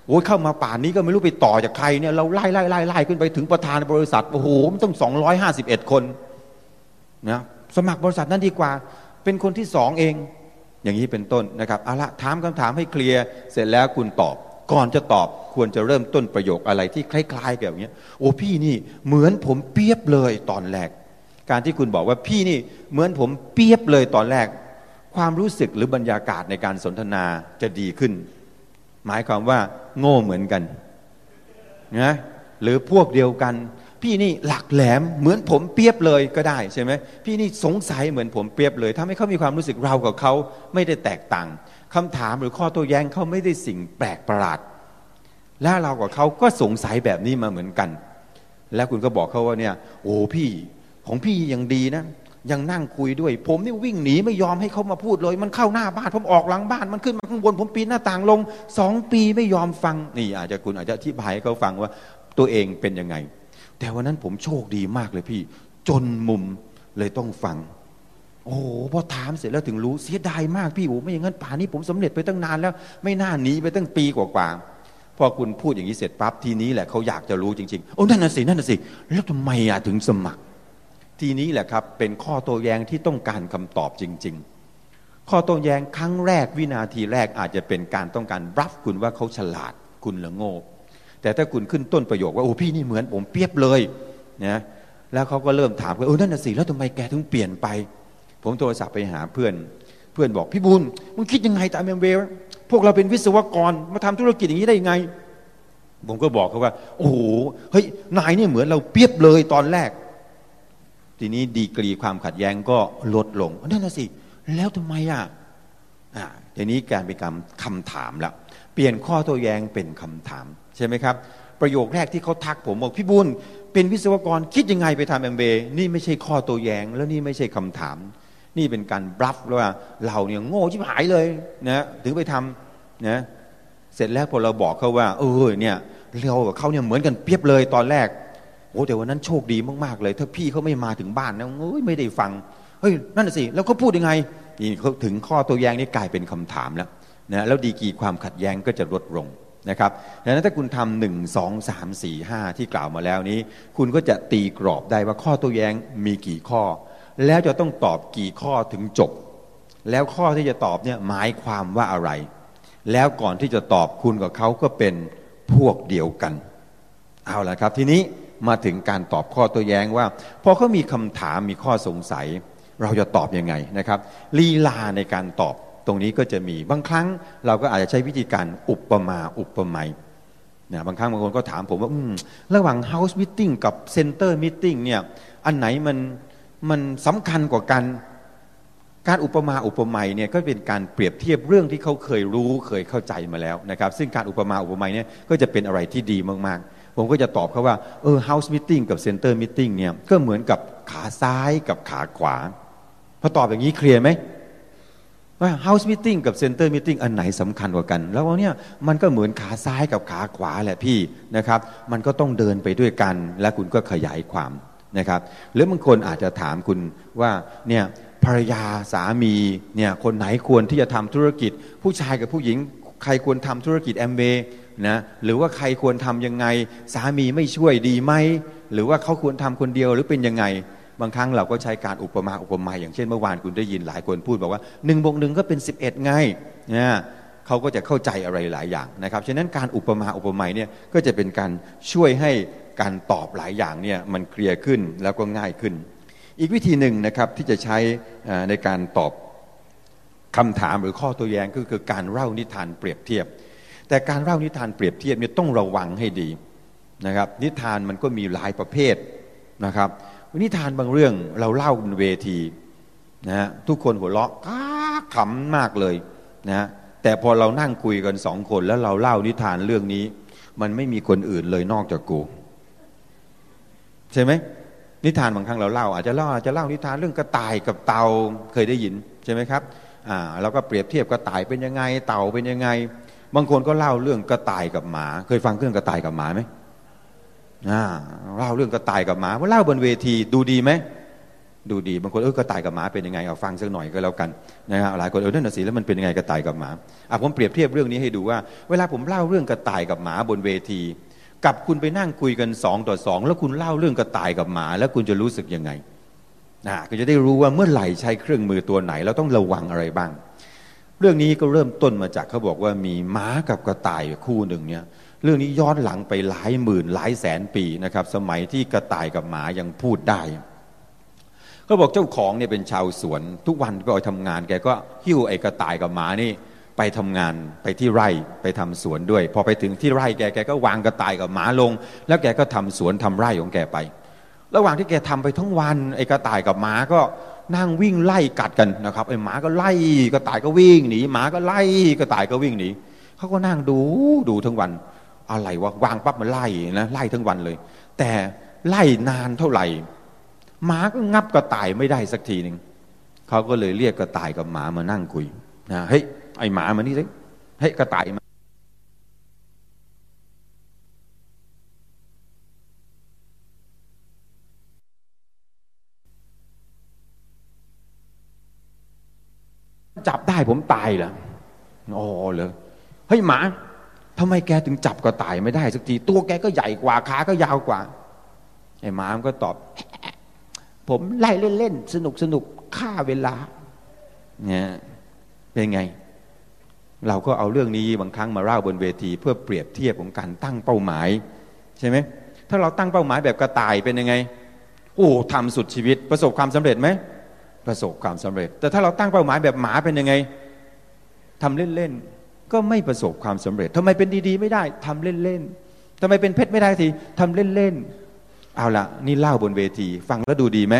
Speaker 1: โอ้ยเข้ามาป่านนี้ก็ไม่รู้ไปต่อจากใครเนี่ยเราไล่ไล่ไล่ไล่ขึ้นไปถึงประธานบริษัทโอ้โหมันต้องสองร้อยห้าสิบเอ็ดคนนะสมัครบริษัทนั้นดีกว่า เป็นคนที่สองเอง อย่างนี้เป็นต้นนะครับเอาละถามคำถามให้เคลียร์เสร็จแล้วคุณตอบ ก่อนจะตอบควรจะเริ่มต้นประโยคอะไรที่คล้ายๆแบบนี้โอ้พี่นี่เหมือนผมเปียบเลยตอนแรก การที่คุณบอกว่าพี่นี่เหมือนผมเปียบเลยตอนแรก ความรู้สึกหรือบรรยากาศในการสนทนาจะดีขึ้น หมายความว่า โง่เหมือนกันนะหรือพวกเดียวกัน พี่นี่หลักแหลมเหมือนผมเปียบเลยก็ได้ใช่ไหมพี่นี่สงสัยเหมือนผมเปียบเลยทำให้เขามีความรู้สึกเรากับเขาไม่ได้แตกต่างคำถามหรือข้อโต้แย้งเขาไม่ได้สิ่งแปลกประหลาด และเรากับเขาก็สงสัยแบบนี้มาเหมือนกัน แล้วคุณก็บอกเขาว่าเนี่ยโอ้พี่ของพี่ยังดีนะยังนั่งคุยด้วย ผมนี่วิ่งหนีไม่ยอมให้เขามาพูดเลย มันเข้าหน้าบ้าน ผมออกหลังบ้าน มันขึ้นมาข้างบน ผมปีนหน้าต่างลงสองปีไม่ยอมฟังนี่อาจจะคุณอาจจะอธิบายให้เขาฟังว่าตัวเองเป็นยังไง แต่วันนั้นผมโชคดีมากเลยพี่ จนมุมเลยต้องฟัง โอ้พอถามเสร็จแล้วถึงรู้เสียดายมากพี่โอ้ไม่อย่างนั้นป่านนี้ผมสำเร็จไปตั้งนานแล้ว ไม่น่าหนีไปตั้งปีกว่าๆพอคุณพูดอย่างนี้เสร็จปั๊บทีนี้แหละเขาอยากจะรู้จริงๆโอ้นั่นน่ะสินั่นน่ะสิแล้วทำไมอะถึงสมัคร ทีนี้แหละครับ เป็นข้อโต้แย้งที่ต้องการคำตอบจริง ๆข้อโต้แย้งครั้งแรกวินาทีแรกอาจจะเป็นการต้องการรับคุณว่าเขาฉลาดคุณหรือโง่ แต่ถ้าคุณขึ้นต้นประโยคว่าโอ้พี่นี่เหมือนผมเปียบเลยนะแล้วเขาก็เริ่มถามว่าเออนั่นน่ะสิแล้วทำไมแกถึงเปลี่ยนไป ผมโทรศัพท์ไปหาเพื่อน เพื่อนบอกพี่บุญมึงคิดยังไงตามเมเวลพวกเราเป็นวิศวกรมาทำธุรกิจอย่างนี้ได้ยังไง ผมก็บอกเขาว่า โอ้โหเฮ้ยนายนี่เหมือนเราเปียบเลยตอนแรก ทีนี้ดีกรีความขัดแย้งก็ลดลงนั่นน่ะสิแล้วทำไมอะอ่าทีนี้การเป็นคำคำถามล้วเปลี่ยนข้อโต้แย้งเป็นคำถาม ช่ไหมครับ ประโยคแรกที่เขาทักผมบอกพี่บุญเป็นวิศวกรคิดยังไงไปทำเอ็มเบนี่ไม่ใช่ข้อตัวแยงแล้วนี่ไม่ใช่คำถาม นี่เป็นการบลัฟว่าเราเนี่ยโง่ชิบหายเลยนะถึงไปทำนะเสร็จแล้วพอเราบอกเขาว่า เออเนี่ยเรากับเขาเนี่ยเหมือนกันเปียบเลยตอนแรกโอ้แต่วันนั้นโชคดีมากๆเลย ถ้าพี่เขาไม่มาถึงบ้านนะโอ้ยไม่ได้ฟังเฮ้ยนั่นสิแล้วเขาพูดยังไงนี่เขาถึงข้อตัวแย้งนี่กลายเป็นคำถามแล้วนะแล้วดีกีความขัดแย้งก็จะลดลง นะครับดังนั้นถ้าคุณทำหนึ่งสองสามสี่ห้าที่กล่าวมาแล้วนี้ คุณก็จะตีกรอบได้ว่าข้อตัวแย้งมีกี่ข้อ แล้วจะต้องตอบกี่ข้อถึงจบ แล้วข้อที่จะตอบเนี่ยหมายความว่าอะไร แล้วก่อนที่จะตอบคุณกับเขาก็เป็นพวกเดียวกัน เอาละครับทีนี้มาถึงการตอบข้อตัวแย้งว่าพอเขามีคำถามมีข้อสงสัย เราจะตอบยังไงนะครับลีลาในการตอบ รงนี้ก็จะมีบางครั้งเราก็อาจจะใช้วิธีการอุปมาอุปไมยนะบางครั้งบางคนก็ถามผมว่าระหว่าง House Meeting กับ Center Meeting เนี่ยอันไหนมันมันสำคัญกว่ากัน การอุปมาอุปไมยเนี่ยก็เป็นการเปรียบเทียบเรื่องที่เขาเคยรู้เคยเข้าใจมาแล้วนะครับ ซึ่งการอุปมาอุปไมยเนี่ยก็จะเป็นอะไรที่ดีมากๆ ผมก็จะตอบเขาว่าเออ House Meeting กับ Center Meeting เนี่ยก็เหมือนกับขาซ้ายกับขาขวาพอตอบอย่างนี้เคลียร์ไหม ว่า House Meeting กับ Center Meeting อันไหนสำคัญกว่ากัน แล้วเนี่ยมันก็เหมือนขาซ้ายกับขาขวาแหละพี่นะครับ มันก็ต้องเดินไปด้วยกัน และคุณก็ขยายความนะครับ หรือบางคนอาจจะถามคุณว่าเนี่ยภรรยาสามีเนี่ยคนไหนควรที่จะทำธุรกิจ ผู้ชายกับผู้หญิงใครควรทำธุรกิจแอมเบนะหรือว่าใครควรทํำยังไง สามีไม่ช่วยดีไหม หรือว่าเขาควรทำคนเดียวหรือเป็นยังไง บางครั้งเราก็ใช้การอุปมาอุปไมยอย่างเช่นเมื่อวานคุณได้ยินหลายคนพูดบอกว่าหนึ่งบวกหนึ่งก็เป็น 11 ไงเนี่ยเขาก็จะเข้าใจอะไรหลายอย่างนะครับฉะนั้นการอุปมาอุปไมยเนี่ยก็จะเป็นการช่วยให้การตอบหลายอย่างเนี่ยมันเคลียร์ขึ้นแล้วก็ง่ายขึ้น อีกวิธีหนึ่งนะครับที่จะใช้ในการตอบคำถามหรือข้อตัวแย้งก็คือการเล่านิทานเปรียบเทียบ แต่การเล่านิทานเปรียบเทียบเนี่ยต้องระวังให้ดีนะครับนิทานมันก็มีหลายประเภทนะครับ นิทานบางเรื่องเราเล่าบนเวทีนะฮะทุกคนหัวเราะขำมากเลยนะแต่พอเรานั่งคุยกันสองคนแล้วเราเล่านิทานเรื่องนี้ มันไม่มีคนอื่นเลยนอกจากกู ใช่ไหมนิทานบางครั้งเราเล่า อาจจะเล่าอาจจะเล่านิทานเรื่องกระต่ายกับเต่าเคยได้ยินใช่ไหมครับอ่าเราก็เปรียบเทียบกระต่ายเป็นยังไง เต่าเป็นยังไง บางคนก็เล่าเรื่องกระต่ายกับหมา เคยฟังเรื่องกระต่ายกับหมาไหม เล่าเรื่องกระต่ายกับหมาว่าเล่าบนเวทีดูดีไหมดูดีบางคนเออกระต่ายกับหมาเป็นยังไงเอาฟังสักหน่อยก็แล้วกันนะครับหลายคนเออนั่นสิแล้วมันเป็นยังไงกระต่ายกับหมาอะผมเปรียบเทียบเรื่องนี้ให้ดูว่า เวลาผมเล่าเรื่องกระต่ายกับหมาบนเวที กับคุณไปนั่งคุยกันสองต่อสองแล้วคุณเล่าเรื่องกระต่ายกับหมา แล้วคุณจะรู้สึกยังไงนะก็จะได้รู้ว่าเมื่อไหร่ใช้เครื่องมือตัวไหนเราต้องระวังอะไรบ้าง เรื่องนี้ก็เริ่มต้นมาจากเขาบอกว่ามีม้ากับกระต่ายคู่หนึ่งเนี่ย เรื่องนี้ย้อนหลังไปหลายหมื่นหลายแสนปีนะครับ สมัยที่กระต่ายกับหมายังพูดได้เขาบอกเจ้าของเนี่ยเป็นชาวสวน ทุกวันก็ไปทำงานแกก็หิ้วไอ้กระต่ายกับหมานี่ไปทำงานไปที่ไร่ไปทำสวนด้วย พอไปถึงที่ไร่แกแกก็วางกระต่ายกับหมาลง แล้วแกก็ทำสวนทำไร่ของแกไป ระหว่างที่แกทำไปทั้งวันไอ้กระต่ายกับหมาก็นั่งวิ่งไล่กัดกันนะครับไอ้หมาก็ไล่กระต่ายก็วิ่งหนีหมาก็ไล่กระต่ายก็วิ่งหนีเขาก็นั่งดูดูทั้งวัน อะไรวะวางปั๊บมันไล่นะไล่ทั้งวันเลย แต่ไล่นานเท่าไหร่หมาก็งับกระต่ายไม่ได้สักทีหนึ่งเขาก็เลยเรียกกระต่ายกับหมามานั่งคุยนะเฮ้ยไอหมามานี่สิเฮ้ยกระต่ายมาจับได้ผมตายเหรออ๋อเหรอเฮ้ยหมา ทำไมแกถึงจับกระต่ายไม่ได้สักที ตัวแกก็ใหญ่กว่าขาก็ยาวกว่าไอ้หมามันก็ตอบ ผมไล่เล่นๆสนุกสนุกฆ่าเวลา เนี่ยเป็นไง เราก็เอาเรื่องนี้บางครั้งมาเล่าบนเวที เพื่อเปรียบเทียบของการตั้งเป้าหมาย ใช่ไหมถ้าเราตั้งเป้าหมายแบบกระต่ายเป็นยังไงโอ้ทำสุดชีวิต ประสบความสำเร็จไหมประสบความสำเร็จ แต่ถ้าเราตั้งเป้าหมายแบบหมาเป็นยังไงทำเล่นๆ ก็ไม่ประสบความสำเร็จทำไมเป็นดีๆ ไม่ได้ทำเล่นๆทำไมเป็นเพชรไม่ได้ทีทำเล่นๆเอาละนี่เล่าบนเวที ฟังแล้วดูดีไหม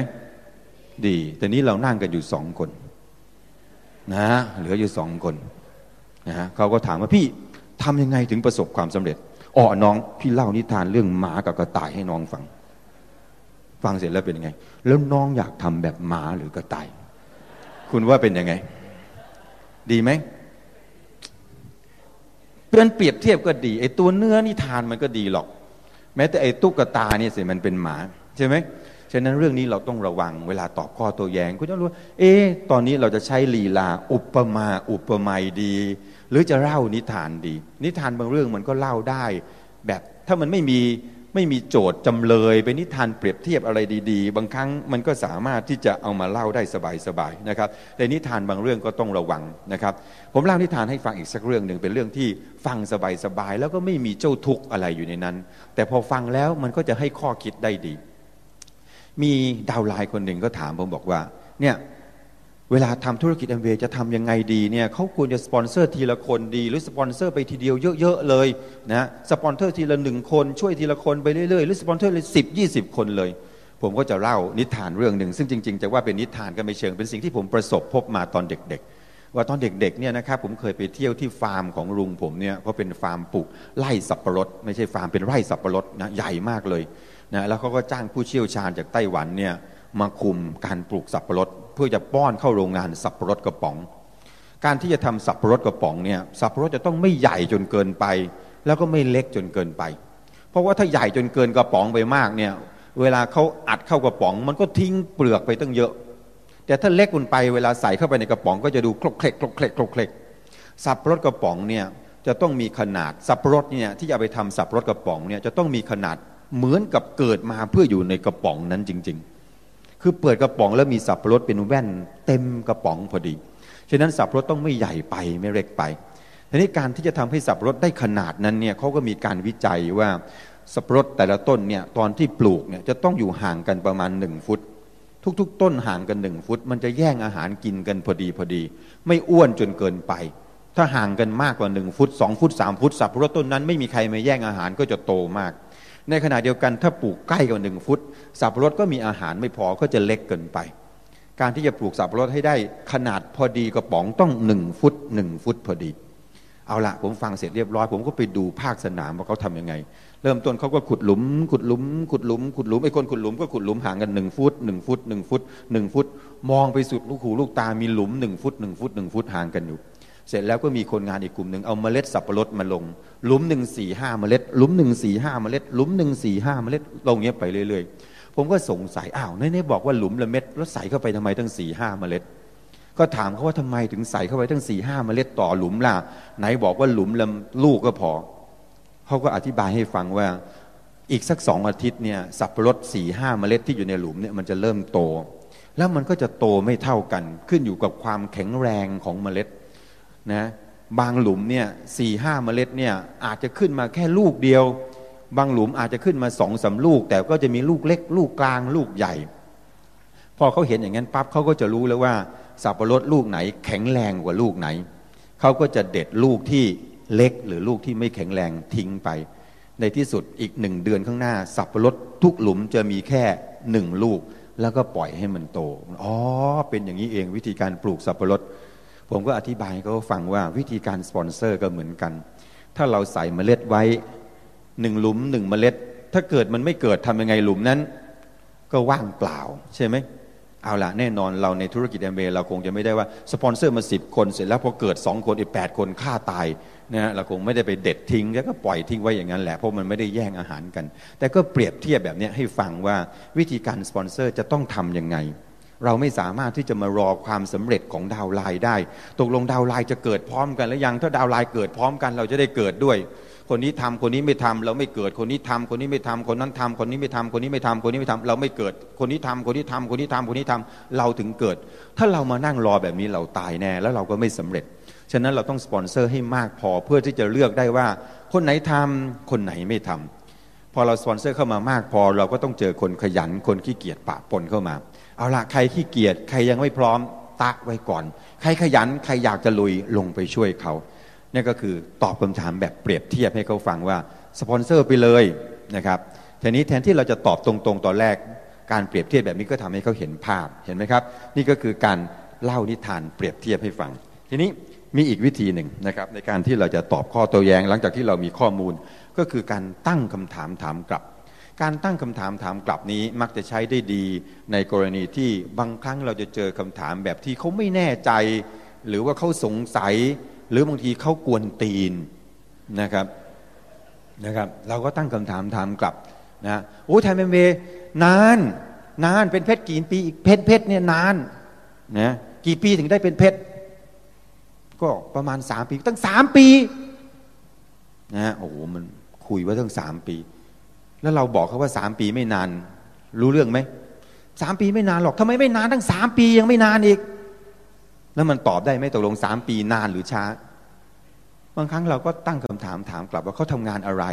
Speaker 1: ดี แต่นี้เรานั่งกันอยู่สองคนนะเหลืออยู่สองคนนะฮะเขาก็ถามว่าพี่ทำยังไงถึงประสบความสำเร็จอ๋อน้องพี่เล่านิทานเรื่องหมากับกระต่ายให้น้องฟัง ฟังเสร็จแล้วเป็นยังไง แล้วน้องอยากทำแบบหมาหรือกระต่าย คุณว่าเป็นยังไง ดีไหม เป็นเปรียบเทียบก็ดีไอ้ตัวเนื้อนิทานมันก็ดีหรอก แม้แต่ไอ้ตุ๊กตาเนี่ยสิมันเป็นหมาใช่ไหมฉะนั้นเรื่องนี้เราต้องระวังเวลาตอบข้อตัวแยงคุณต้องรู้เอ๊ะตอนนี้เราจะใช้ลีลาอุปมาอุปไมยดี หรือจะเล่านิทานดี นิทานบางเรื่องมันก็เล่าได้ แบบถ้ามันไม่มี ไม่มีโจทย์จำเลยเป็นนิทานเปรียบเทียบอะไรดี ๆ บางครั้งมันก็สามารถที่จะเอามาเล่าได้สบายๆนะครับแต่นิทานบางเรื่องก็ต้องระวังนะครับ ผมเล่านิทานให้ฟังอีกสักเรื่องหนึ่งเป็นเรื่องที่ฟังสบายๆแล้วก็ไม่มีเจ้าทุกข์อะไรอยู่ในนั้น แต่พอฟังแล้วมันก็จะให้ข้อคิดได้ดี มี downline คนหนึ่งก็ถามผมบอกว่าเนี่ย เวลาทำธุรกิจแอมเวย์จะทำยังไงดีเนี่ยเขาควรจะสปอนเซอร์ทีละคนดี หรือสปอนเซอร์ไปทีเดียวเยอะ ๆ เลยนะสปอนเซอร์ทีละหนึ่งคนช่วยทีละคนไปเรื่อยๆ หรือสปอนเซอร์เลยสิบยี่สิบคนเลย ผมก็จะเล่านิทานเรื่องหนึ่ง ซึ่งจริง ๆ จะว่าเป็นนิทานก็ไม่เชิงเป็นสิ่งที่ผมประสบพบมาตอนเด็ก ๆว่าตอนเด็กๆเนี่ยนะครับผมเคยไปเที่ยวที่ฟาร์มของลุงผมเนี่ยเพราะเป็นฟาร์มปลูกไร่สับปะรด ไม่ใช่ฟาร์มเป็นไร่สับปะรดนะใหญ่มากเลยนะแล้วเขาก็จ้างผู้เชี่ยวชาญจากไต้หวันเนี่ย มาคุมการปลูกสับปะรดเพื่อจะป้อนเข้าโรงงานสับปะรดกระป๋อง การที่จะทำสับปะรดกระป๋องเนี่ยสับปะรดจะต้องไม่ใหญ่จนเกินไป แล้วก็ไม่เล็กจนเกินไป เพราะว่าถ้าใหญ่จนเกินกระป๋องไปมากเนี่ยเวลาเขาอัดเข้ากระป๋อง มันก็ทิ้งเปลือกไปตั้งเยอะ แต่ถ้าเล็กกุนไปเวลาใส่เข้าไปในกระป๋อง ก็จะดูคลกเคลกคลกเคลกคลกเคลกสับปะรดกระป๋องเนี่ยจะต้องมีขนาดสับปะรดเนี่ยที่จะไปทำสับปะรดกระป๋องเนี่ยจะต้องมีขนาดเหมือนกับเกิดมาเพื่ออยู่ในกระป๋องนั้นจริง ๆ คือเปิดกระป๋องแล้วมีสับปะรดเป็นแว่น เต็มกระป๋องพอดีฉะนั้นสับปะรดต้องไม่ใหญ่ไปไม่เล็กไปทีนี้การที่จะทำให้สับปะรดได้ขนาดนั้นเนี่ยเขาก็มีการวิจัยว่าสับปะรดแต่ละต้นเนี่ยตอนที่ปลูกเนี่ยจะต้องอยู่ห่างกันประมาณหนึ่งฟุต ทุกๆ ต้นห่างกันหนึ่งฟุต มันจะแย่งอาหารกินกันพอดีพอดี ไม่อ้วนจนเกินไป ถ้าห่างกันมากกว่าหนึ่งฟุตสองฟุตสามฟุตสับปะรดต้นนั้นไม่มีใครมาแย่งอาหารก็จะโตมาก ในขณะเดียวกันถ้าปลูกใกล้กับหนึ่งฟุต สับปะรดก็มีอาหารไม่พอก็จะเล็กเกินไป การที่จะปลูกสับปะรดให้ได้ขนาดพอดีกระป๋องต้องหนึ่งฟุตหนึ่งฟุตพอดี เอาละผมฟังเสร็จเรียบร้อย ผมก็ไปดูภาคสนามว่าเขาทํำยังไง เริ่มต้นเขาก็ขุดหลุม ขุดหลุม ขุดหลุม ขุดหลุมไอ้คนขุดหลุมก็ขุดหลุมห่างกันหนึ่งฟุตหนึ่งฟุตหนึ่งฟุตหนึ่งฟุต มองไปสุดลูกหูลูกตามีหลุมหนึ่งฟุตหนึ่งฟุตหนึ่งฟุตห่างกันอยู่ เสร็จแล้วก็มีคนงานอีกกลุ่มหนึ่งเอาเมล็ดสับปะรดมาลงหลุมหนึ่งสี่ห้าเมล็ดหลุมหนึ่งสี่ห้าเมล็ดหลุมหนึ่งสี่ห้าเมล็ดลงเงี้ยไปเรื่อยๆ ผมก็สงสัยอ้าวในนี้บอกว่าหลุมละเม็ดแล้วใส่เข้าไปทำไมตั้งสี่ห้าเมล็ด ก็ถามเขาว่าทำไมถึงใส่เข้าไปตั้งสี่ห้าเมล็ดต่อหลุมล่ะไหนบอกว่าหลุมละลูกก็พอเขาก็อธิบายให้ฟังว่าอีกสักสองอาทิตย์เนี่ยสับปะรดสี่ห้าเมล็ดที่อยู่ในหลุมเนี่ยมันจะเริ่มโต แล้วมันก็จะโตไม่เท่ากัน ขึ้นอยู่กับความแข็งแรงของเมล็ด นะบางหลุมเนี่ยสี่ห้าเมล็ดเนี่ยอาจจะขึ้นมาแค่ลูกเดียว บางหลุมอาจจะขึ้นมาสองสาลูก แต่ก็จะมีลูกเล็ก ลูกกลางลูกใหญ่ พอเขาเห็นอย่างนั้นปั๊บเขาก็จะรู้แล้วว่าสับปะรดลูกไหน แข็งแรงกว่าลูกไหนเขาก็จะเด็ดลูกที่เล็กหรือลูกที่ไม่แข็งแรงทิ้งไป ในที่สุดอีกหนึ่งเดือนข้างหน้า สับปะรดทุกหลุมจะมีแค่หนึ่งลูก แล้วก็ปล่อยให้มันโตอ๋อเป็นอย่างนี้เองวิธีการปลูกสับปะรด ผมก็อธิบายให้เขาฟังว่าวิธีการสปอนเซอร์ก็เหมือนกัน ถ้าเราใส่เมล็ดไว้หนึ่งหลุมหนึ่งเมล็ด ถ้าเกิดมันไม่เกิดทำยังไงหลุมนั้น ก็ว่างเปล่า ใช่ไหมเอาละแน่นอนเราในธุรกิจแอมเวย์เราคงจะไม่ได้ว่าสปอนเซอร์มาสิบคนเสร็จแล้วพอเกิดสองคนอีกแปดคนฆ่าตายนะฮะเราคงไม่ได้ไปเด็ดทิ้งแล้วก็ปล่อยทิ้งไว้อย่างนั้นแหละเพราะมันไม่ได้แย่งอาหารกัน แต่ก็เปรียบเทียบแบบนี้ให้ฟังว่าวิธีการสปอนเซอร์จะต้องทำยังไง เราไม่สามารถที่จะมารอความสำเร็จของ downline ได้ ตกลง downline จะเกิดพร้อมกันหรือยังถ้า downline เกิดพร้อมกันเราจะได้เกิดด้วย คนนี้ทำคนนี้ไม่ทำเราไม่เกิดคนนี้ทำคนนี้ไม่ทำคนนั้นทำคนนี้ไม่ทำคนนี้ไม่ทำคนนี้ไม่ทำเราไม่เกิด คนนี้ทำคนนี้ทำคนนี้ทำคนนี้ทำเราถึงเกิด ถ้าเรามานั่งรอแบบนี้เราตายแน่แล้วเราก็ไม่สำเร็จฉะนั้นเราต้องสปอนเซอร์ให้มากพอเพื่อที่จะเลือกได้ว่า คนไหนทำคนไหนไม่ทำพอเราสปอนเซอร์เข้ามามากพอเราก็ต้องเจอคนขยันคนขี้เกียจปะปนเข้ามา เอาละใครขี้เกียจใครยังไม่พร้อมตะไว้ก่อน ใครขยันใครอยากจะลุยลงไปช่วยเขานี่ก็คือตอบคำถามแบบเปรียบเทียบให้เขาฟังว่าสปอนเซอร์ไปเลยนะครับทีนี้แทนที่เราจะตอบตรงๆตอนแรก การเปรียบเทียบแบบนี้ก็ทำให้เขาเห็นภาพเห็นไหมครับ นี่ก็คือการเล่านิทานเปรียบเทียบให้ฟัง ทีนี้มีอีกวิธีหนึ่งนะครับในการที่เราจะตอบข้อโต้แย้ง หลังจากที่เรามีข้อมูลก็คือการตั้งคำถามถามกลับ การตั้งคำถามถามกลับนี้มักจะใช้ได้ดีในกรณีที่บางครั้งเราจะเจอคำถามแบบที่เขาไม่แน่ใจ หรือว่าเขาสงสัย หรือบางทีเขากวนตีนนะครับนะครับ เราก็ตั้งคำถามถามกลับนะโอ้ไทยเมเมนานนานเป็นเพชรกี่ปีเพชรเพชรเนี่ยนานนะกี่ปีถึงได้เป็นเพชรก็ประมาณสามปีตั้งสามปีนะโอ้โหมันคุยว่าตั้งสามปี แล้วเราบอกเขาว่าสามปีไม่นาน รู้เรื่องไหมสามปีไม่นานหรอกทำไมไม่นานตั้งสามปียังไม่นานอีก แล้วมันตอบได้ไหมตกลงสามปีนานหรือช้า บางครั้งเราก็ตั้งคำถามถามกลับว่าเขาทำงานอะไร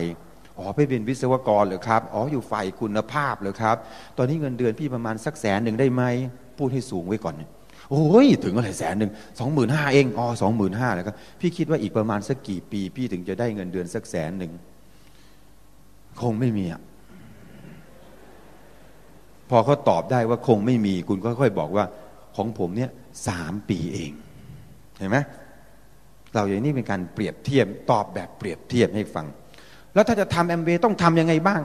Speaker 1: อ๋อไปเป็นวิศวกรหรือครับอ๋ออยู่ฝ่ายคุณภาพหรือครับ ตอนนี้เงินเดือนพี่ประมาณสักแสนหนึ่งได้ไหมพูดให้สูงไว้ก่อนโอ้ยถึงอะไรแสนหนึ่งสองหมื่นห้าเองอ๋อสองหมื่นห้าแล้วก็พี่คิดว่าอีกประมาณสักกี่ปี พี่ถึงจะได้เงินเดือนสักแสนหนึ่ง คงไม่มีอะพอเขาตอบได้ว่าคงไม่มี คุณก็ค่อยบอกว่า ของผมเนี่ยสามปีเอง เห็นไหมเราอย่างนี้เป็นการเปรียบเทียบตอบแบบเปรียบเทียบให้ฟัง แล้วถ้าจะทำแอมเบต้องทำยังไงบ้าง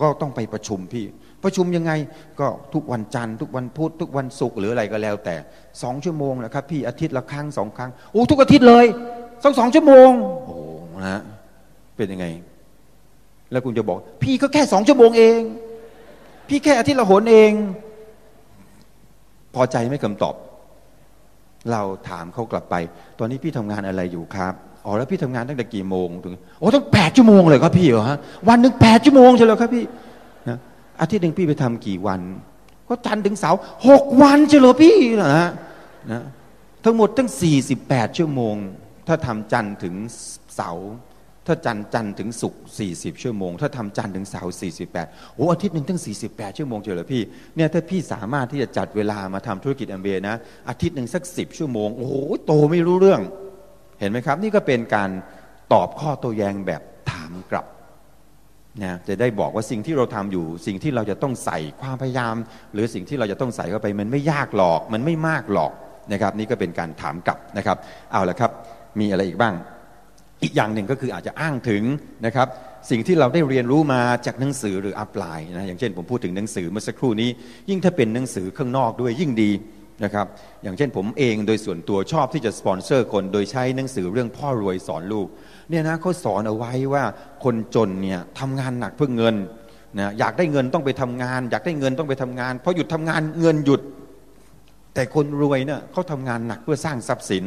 Speaker 1: ก็ต้องไปประชุมพี่ ประชุมยังไงก็ทุกวันจันทร์ทุกวันพุธทุกวันศุกร์หรืออะไรก็แล้ว แต่สองชั่วโมงนะครับพี่อาทิตย์ละครั้งสองครั้งโอ้ทุกอาทิตย์เลยสองสองชั่วโมงโอ้นะเป็นยังไง แล้วคุณจะบอก พี่ก็แค่สองชั่วโมงเอง พี่แค่อาทิตย์ละหนเอง พอใจไม่คำตอบ เราถามเขากลับไป ตอนนี้พี่ทำงานอะไรอยู่ครับอ๋อแล้วพี่ทำงานตั้งแต่กี่โมงถึงโอ้ต้องแปดชั่วโมงเลยครับพี่เหรอฮะวันหนึ่งแปดชั่วโมงใช่ไหมครับพี่นะอาทิตย์หนึ่งพี่ไปทำกี่วัน ก็จันทร์ถึงเสาร์หกวันใช่เหรอพี่นะฮะนะทั้งหมดตั้งสี่สิบแปดชั่วโมง ถ้าทำจันทร์ถึงเสาร์ ถ้าจันจันถึงศุกร์40 ชั่วโมง ถ้าทำจันถึงเสาร์48โอ้อาทิตย์หนึ่งตั้ง 48 ชั่วโมงเจอเหรอพี่เนี่ยถ้าพี่สามารถที่จะจัดเวลามาทำธุรกิจแอมเบนะอาทิตย์หนึ่งสักสิชั่วโมง โอ้โหโตไม่รู้เรื่อง เห็นไหมครับ นี่ก็เป็นการตอบข้อโต้แย้งแบบถามกลับนะจะได้บอกว่าสิ่งที่เราทำอยู่ สิ่งที่เราจะต้องใส่ความพยายาม หรือสิ่งที่เราจะต้องใส่เข้าไปมันไม่ยากหรอก มันไม่มากหรอกนะครับ นี่ก็เป็นการถามกลับนะครับ เอาละครับ มีอะไรอีกบ้าง อีกอย่างหนึ่งก็คืออาจจะอ้างถึงนะครับสิ่งที่เราได้เรียนรู้มาจากหนังสือหรืออัปไลน์นะอย่างเช่นผมพูดถึงหนังสือเมื่อสักครู่นี้ ยิ่งถ้าเป็นหนังสือข้างนอกด้วยยิ่งดีนะครับอย่างเช่นผมเองโดยส่วนตัวชอบที่จะสปอนเซอร์คนโดยใช้หนังสือเรื่องพ่อรวยสอนลูกเนี่ยนะเขาสอนเอาไว้ว่าคนจนเนี่ยทำงานหนักเพื่อเงินนะอยากได้เงินต้องไปทำงาน อยากได้เงินต้องไปทำงานพอหยุดทำงานเงินหยุด แต่คนรวยเนี่ยเขาทำงานหนักเพื่อสร้างทรัพย์สิน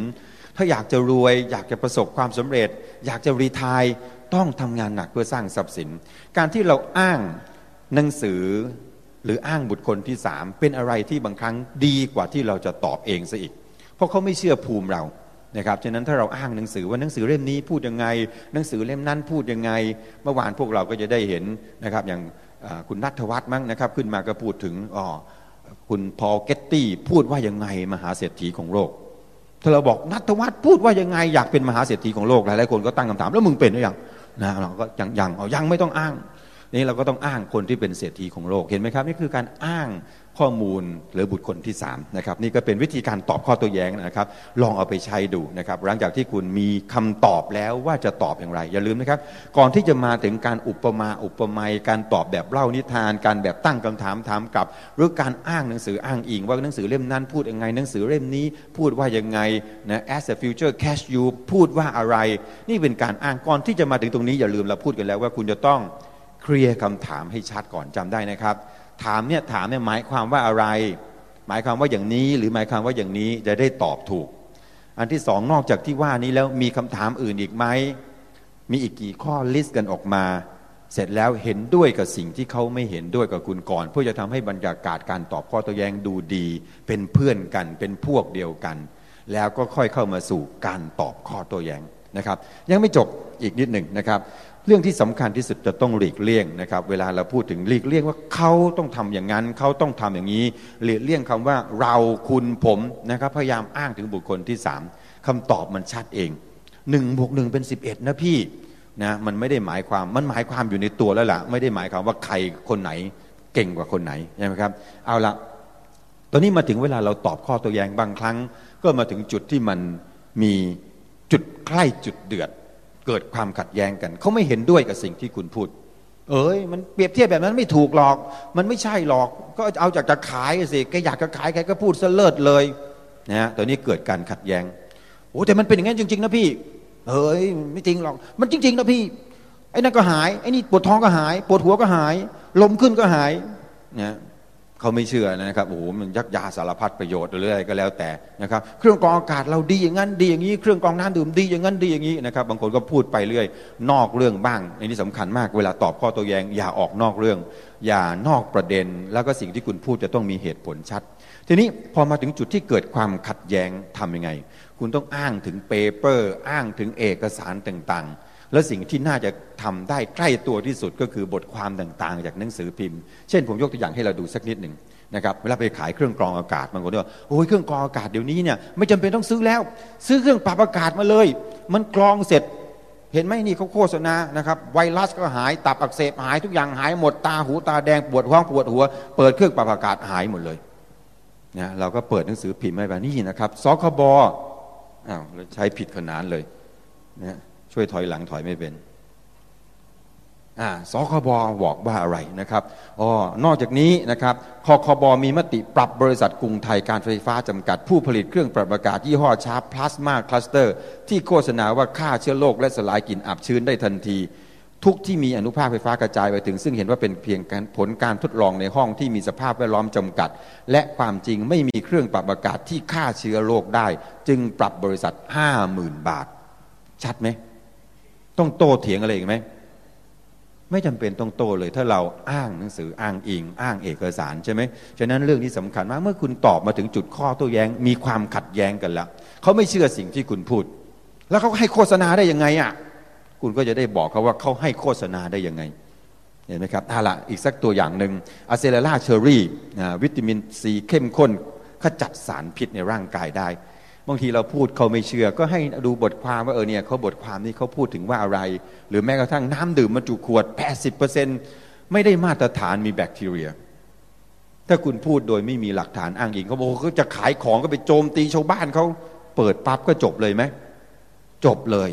Speaker 1: ถ้าอยากจะรวย อยากจะประสบความสำเร็จ อยากจะรีทายต้องทำงานหนักเพื่อสร้างทรัพย์สิน การที่เราอ้างหนังสือหรืออ้างบุตรคนที่สามเป็นอะไรที่บางครั้งดีกว่าที่เราจะตอบเองซะอีก เพราะเขาไม่เชื่อภูมิเรานะครับฉะนั้นถ้าเราอ้างหนังสือว่าหนังสือเล่มนี้พูดยังไง หนังสือเล่มนั้นพูดยังไง เมื่อวานพวกเราก็จะได้เห็นนะครับอย่างคุณนัทวัฒน์มั้งนะครับ ขึ้นมาก็พูดถึงอ๋อคุณพอลเกตตี้พูดว่ายังไงมหาเศรษฐีของโลก ถ้าเราบอกนัทวัฒน์พูดว่ายังไงอยากเป็นมหาเศรษฐีของโลกหลายๆคนก็ตั้งคำถามแล้วมึงเป็นหรือยังนะเราก็ยังยังเอายังไม่ต้องอ้างนี่เราก็ต้องอ้างคนที่เป็นเศรษฐีของโลกเห็นไหมครับ นี่คือการอ้าง ข้อมูลหรือบุตรคนที่3นะครับนี่ก็เป็นวิธีการตอบข้อตัวแย้งนะครับ ลองเอาไปใช้ดูนะครับ หลังจากที่คุณมีคำตอบแล้วว่าจะตอบอย่างไร อย่าลืมนะครับ ก่อนที่จะมาถึงการอุปมาอุปไมยการตอบแบบเล่านิทาน การแบบตั้งคำถามถามกลับ หรือการอ้างหนังสืออ้างอิง ว่าหนังสือเล่มนั้นพูดยังไงหนังสือเล่มนี้ พูดว่ายังไงนะ as a future cash you พูดว่าอะไร นี่เป็นการอ้างก่อนที่จะมาถึงตรงนี้อย่าลืมเราพูดกันแล้วว่าคุณจะต้องเคลียร์คำถามให้ชัดก่อนจำได้นะครับ ถามเนี่ยถามเนี่ยหมายความว่าอะไร หมายความว่าอย่างนี้หรือหมายความว่าอย่างนี้จะได้ตอบถูก อันที่สองนอกจากที่ว่านี้แล้วมีคำถามอื่นอีกไหมมีอีกกี่ข้อลิสต์กันออกมา เสร็จแล้วเห็นด้วยกับสิ่งที่เขาไม่เห็นด้วยกับคุณก่อน เพื่อจะทำให้บรรยากาศการตอบข้อโต้แย้งดูดี เป็นเพื่อนกัน เป็นพวกเดียวกัน แล้วก็ค่อยเข้ามาสู่การตอบข้อโต้แย้งนะครับ ยังไม่จบอีกนิดหนึ่งนะครับ เรื่องที่สำคัญที่สุดจะต้องหลีกเลี่ยงนะครับ เวลาเราพูดถึงหลีกเลี่ยงว่าเขาต้องทำอย่างนั้น เขาต้องทำอย่างนี้ หลีกเลี่ยงคำว่าเราคุณผมนะครับ พยายามอ้างถึงบุคคลที่สามคำตอบมันชัดเองหนึ่งบวกหนึ่งเป็นสิบเอ็ดนะพี่นะมันไม่ได้หมายความมันหมายความอยู่ในตัวแล้วล่ะ ไม่ได้หมายความว่าใครคนไหนเก่งกว่าคนไหนใช่ไหมครับ เอาละตอนนี้มาถึงเวลาเราตอบข้อตัวแย้งบางครั้ง ก็มาถึงจุดที่มันมีจุดใกล้จุดเดือด เกิดความขัดแย้งกันเขาไม่เห็นด้วยกับสิ่งที่คุณพูด เอ้ยมันเปรียบเทียบแบบนั้นไม่ถูกหรอก มันไม่ใช่หรอก ก็เอาจากจะขายสิแกอยากจะขายใครก็พูดเสลิดเลยนะฮะตอนนี้เกิดการขัดแย้งโอ้แต่มันเป็นอย่างนั้นจริง ๆ นะพี่เฮ้ยไม่จริงหรอก มันจริง ๆ นะพี่ไอ้นั่นก็หายไอ้นี่ปวดท้องก็หาย ปวดหัวก็หาย ลมขึ้นก็หายนี่ย เขาไม่เชื่อนะครับโอ้โหมันยักยาสารพัดประโยชน์หรืออะไรก็แล้วแต่นะครับเครื่องกรองอากาศเราดีอย่างนั้นดีอย่างนี้ เครื่องกรองน้ำดื่มดีอย่างนั้นดีอย่างนี้นะครับบางคนก็พูดไปเรื่อย นอกเรื่องบ้างในนี้สำคัญมากเวลาตอบข้อตัวแยงอย่าออกนอกเรื่อง อย่านอกประเด็น แล้วก็สิ่งที่คุณพูดจะต้องมีเหตุผลชัด ทีนี้พอมาถึงจุดที่เกิดความขัดแย้งทํำยังไง คุณต้องอ้างถึงเปเปอร์ อ้างถึงเอกสารต่างๆ และสิ่งที่น่าจะทำได้ใกล้ตัวที่สุดก็คือบทความต่างๆ จากหนังสือพิมพ์ เช่นผมยกตัวอย่างให้เราดูสักนิดหนึ่งนะครับเวลาไปขายเครื่องกรองอากาศบางคนก็โอ้ยเครื่องกรองอากาศเดี๋ยวนี้เนี่ยไม่จำเป็นต้องซื้อแล้ว ซื้อเครื่องปรับอากาศมาเลย มันกรองเสร็จ เห็นไหมนี่เขาโฆษณานะครับไวรัสก็หายตับอักเสบหายทุกอย่างหายหมดตาหูตาแดงปวดห้องปวดหัว เปิดเครื่องปรับอากาศหายหมดเลยนะเราก็เปิดหนังสือพิมพ์ให้แบบนี่นะครับสคบอ้าวใช้ผิดขนานเลยนะ ช่วยถอยหลังถอยไม่เป็นสคบบอกว่าอะไรนะครับอ๋อนอกจากนี้นะครับคคบมีมติปรับบริษัทกรุงไทยการไฟฟ้าจำกัดผู้ผลิตเครื่องปรับอากาศยี่ห้อชาร์ปพลาสมาคลัสเตอร์ ที่โฆษณาว่าฆ่าเชื้อโรคและสลายกลิ่นอับชื้นได้ทันที ทุกที่มีอนุภาคไฟฟ้ากระจายไปถึง ซึ่งเห็นว่าเป็นเพียงผลการทดลองในห้องที่มีสภาพแวดล้อมจำกัด และความจริงไม่มีเครื่องปรับอากาศที่ฆ่าเชื้อโรคได้ จึงปรับบริษัทห้าหมื่นบาท ชัดไหม ต้องโต้เถียงอะไรอีกไหมไม่จำเป็นต้องโตเลย ถ้าเราอ้างหนังสืออ้างอิง อ้างเอกสารใช่ไหมฉะนั้นเรื่องนี้สำคัญมากเมื่อคุณตอบมาถึงจุดข้อโต้แย้ง มีความขัดแย้งกันแล้วเขาไม่เชื่อสิ่งที่คุณพูด แล้วเขาให้โฆษณาได้ยังไงอะคุณก็จะได้บอกเขาว่าเขาให้โฆษณาได้ยังไงเห็นไหมครับถ้าละอีกสักตัวอย่างหนึ่งอะเซเลราเชอรี่วิตามินซีเข้มข้นขจัดสารพิษในร่างกายได้ บางทีเราพูดเขาไม่เชื่อ ก็ให้ดูบทความว่าเออเนี่ยเขาบทความนี้เขาพูดถึงว่าอะไร หรือแม้กระทั่งน้ำดื่มบรรจุขวด 80%ไม่ได้มาตรฐานมีแบคทีเรีย ถ้าคุณพูดโดยไม่มีหลักฐานอ้างอิงเขาบอกเขาจะขายของก็ไปโจมตีชาวบ้านเขาเปิดปั๊บก็จบเลยไหมจบเลย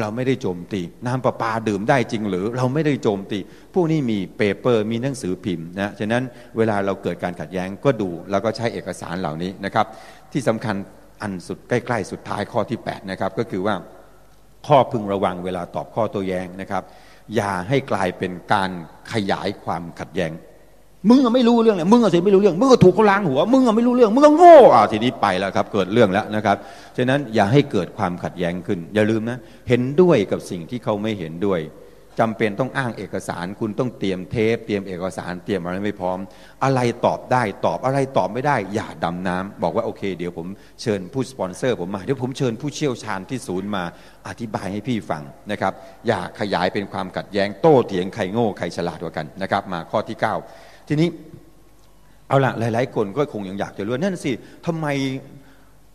Speaker 1: เราไม่ได้โจมตี น้ำประปาดื่มได้จริงหรือเราไม่ได้โจมตี พวกนี้มี paper มีหนังสือพิมพ์นะฉะนั้นเวลาเราเกิดการขัดแย้งก็ดู แล้วก็ใช้เอกสารเหล่านี้นะครับ ที่สำคัญ อันสุดใกล้ๆสุดท้ายข้อที่8นะครับก็คือว่าข้อพึงระวังเวลาตอบข้อโต้แย้งนะครับ อย่าให้กลายเป็นการขยายความขัดแย้ง มึงไม่รู้เรื่องเนี่ยมึงอะสิไม่รู้เรื่องมึงก็ถูกเขาล้างหัวมึงอะไม่รู้เรื่องมึงก็โง่อะทีนี้ไปแล้วครับ เกิดเรื่องแล้วนะครับฉะนั้นอย่าให้เกิดความขัดแย้งขึ้น อย่าลืมนะเห็นด้วยกับสิ่งที่เขาไม่เห็นด้วย จำเป็นต้องอ้างเอกสาร คุณต้องเตรียมเทป เตรียมเอกสาร เตรียมอะไรไม่พร้อม อะไรตอบได้ตอบอะไรตอบไม่ได้ อย่าดำน้ำบอกว่าโอเค เดี๋ยวผมเชิญผู้สปอนเซอร์ผมมาเดี๋ยวผมเชิญผู้เชี่ยวชาญที่ศูนย์มาอธิบายให้พี่ฟังนะครับ อย่าขยายเป็นความขัดแย้งโต้เถียงใครโง่ใครฉลาดกว่ากันนะครับ มาข้อที่ 9 ทีนี้เอาละหลาย ๆ คนก็คงยังอยากจะรู้นั่นสิทำไม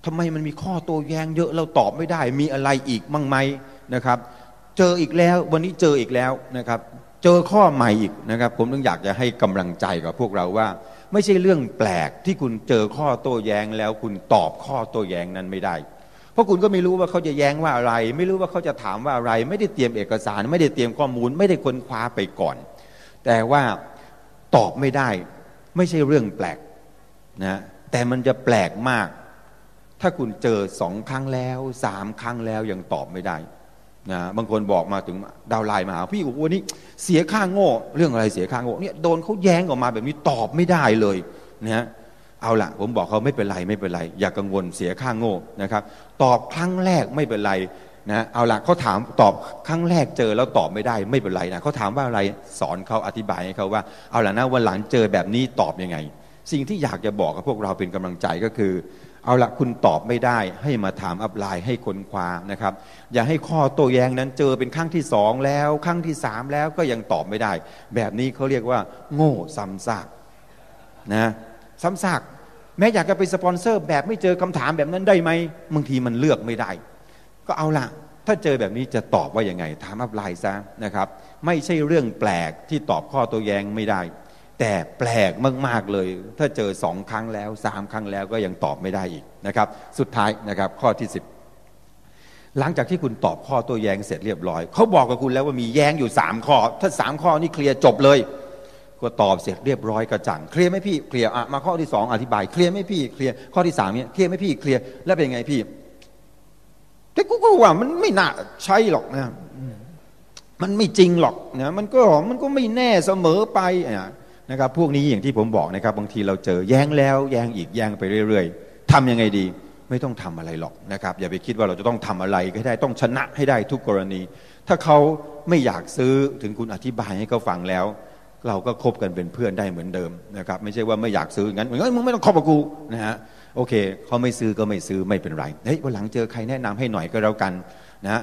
Speaker 1: ทำไมมันมีข้อโต้แย้งเยอะเราตอบไม่ได้ มีอะไรอีกมั่งไหมนะครับ เจออีกแล้ววันนี้เจออีกแล้วนะครับ เจอข้อใหม่อีกนะครับ ผมต้องอยากจะให้กำลังใจกับพวกเราว่า ไม่ใช่เรื่องแปลกที่คุณเจอข้อโต้แย้งแล้วคุณตอบข้อโต้แย้งนั้นไม่ได้ เพราะคุณก็ไม่รู้ว่าเขาจะแย้งว่าอะไร ไม่รู้ว่าเขาจะถามว่าอะไร ไม่ได้เตรียมเอกสาร ไม่ได้เตรียมข้อมูล ไม่ได้ค้นคว้าไปก่อน แต่ว่าตอบไม่ได้ ไม่ใช่เรื่องแปลกนะแต่มันจะแปลกมาก ถ้าคุณเจอสองครั้งแล้วสามครั้งแล้วยังตอบไม่ได้ นะบางคนบอกมาถึงดาวไลน์มาหาพี่วันนี้เสียค่าโง่ เรื่องอะไรเสียค่าโง่เนี่ยโดนเขาแย้งออกมาแบบนี้ตอบไม่ได้เลยนะเอาละผมบอกเขาไม่เป็นไรไม่เป็นไร อย่ากกังวลเสียค่าโง่นะครับตอบครั้งแรกไม่เป็นไรนะเอาละเขาถามตอบครั้งแรกเจอแล้วตอบไม่ได้ไม่เป็นไรนะเขาถามว่าอะไรสอนเขาอธิบายให้เขาว่า เอาละนะวันหลังเจอแบบนี้ตอบยังไง สิ่งที่อยากจะบอกกับพวกเราเป็นกำลังใจก็คือ เอาละคุณตอบไม่ได้ ให้มาถามอัพไลน์ให้คนคว้านะครับ อย่าให้ข้อโต้แย้งนั้นเจอเป็นครั้งที่สองแล้ว ครั้งที่สามแล้วก็ยังตอบไม่ได้ แบบนี้เขาเรียกว่า โง่ซ้ำซากนะซ้ำซากแม้อยากจะไปสปอนเซอร์ แบบไม่เจอคำถามแบบนั้นได้ไหมบางทีมันเลือกไม่ได้ ก็เอาละถ้าเจอแบบนี้จะตอบว่ายังไง ถามอัพไลน์ซะนะครับ ไม่ใช่เรื่องแปลกที่ตอบข้อโต้แย้งไม่ได้ แต่แปลกมาก ๆ เลย ถ้าเจอสองครั้งแล้วสามครั้งแล้วก็ยังตอบไม่ได้อีกนะครับ สุดท้ายนะครับข้อที่สิบหลังจากที่คุณตอบข้อตัวแย้งเสร็จเรียบร้อยเขาบอกกับคุณแล้วว่ามีแย้งอยู่สามข้อ ถ้าสามข้อนี่เคลียร์จบเลยก็ตอบเสร็จเรียบร้อยกระจ่างเคลียร์ไหมพี่เคลียร์อะมาข้อที่สองอธิบายเคลียร์ไหมพี่เคลียร์ข้อที่สามเนี่ยเคลียร์ไหมพี่เคลียร์แล้วเป็นไงพี่ แต่กูก็ว่ามันไม่น่าใช่หรอกนะมันไม่จริงหรอกนะมันก็มันก็ไม่แน่เสมอไปนะะครับพวกนี้อย่างที่ผมบอกนะครับบางทีเราเจอแย้งแล้วแย้งอีกแย้งไปเรื่อย ๆทำยังไงดีไม่ต้องทำอะไรหรอกนะครับ อย่าไปคิดว่าเราจะต้องทำอะไรก็ได้ต้องชนะให้ได้ทุกกรณี ถ้าเขาไม่อยากซื้อถึงคุณอธิบายให้เขาฟังแล้ว เราก็คบกันเป็นเพื่อนได้เหมือนเดิมนะครับไม่ใช่ว่าไม่อยากซื้องั้นเฮ้ยมึงไม่ต้องคบกับกูนะฮะโอเคเขาไม่ซื้อก็ไม่ซื้อไม่เป็นไรเฮ้ยวันหลังเจอใครแนะนำให้หน่อยก็แล้วกันนะ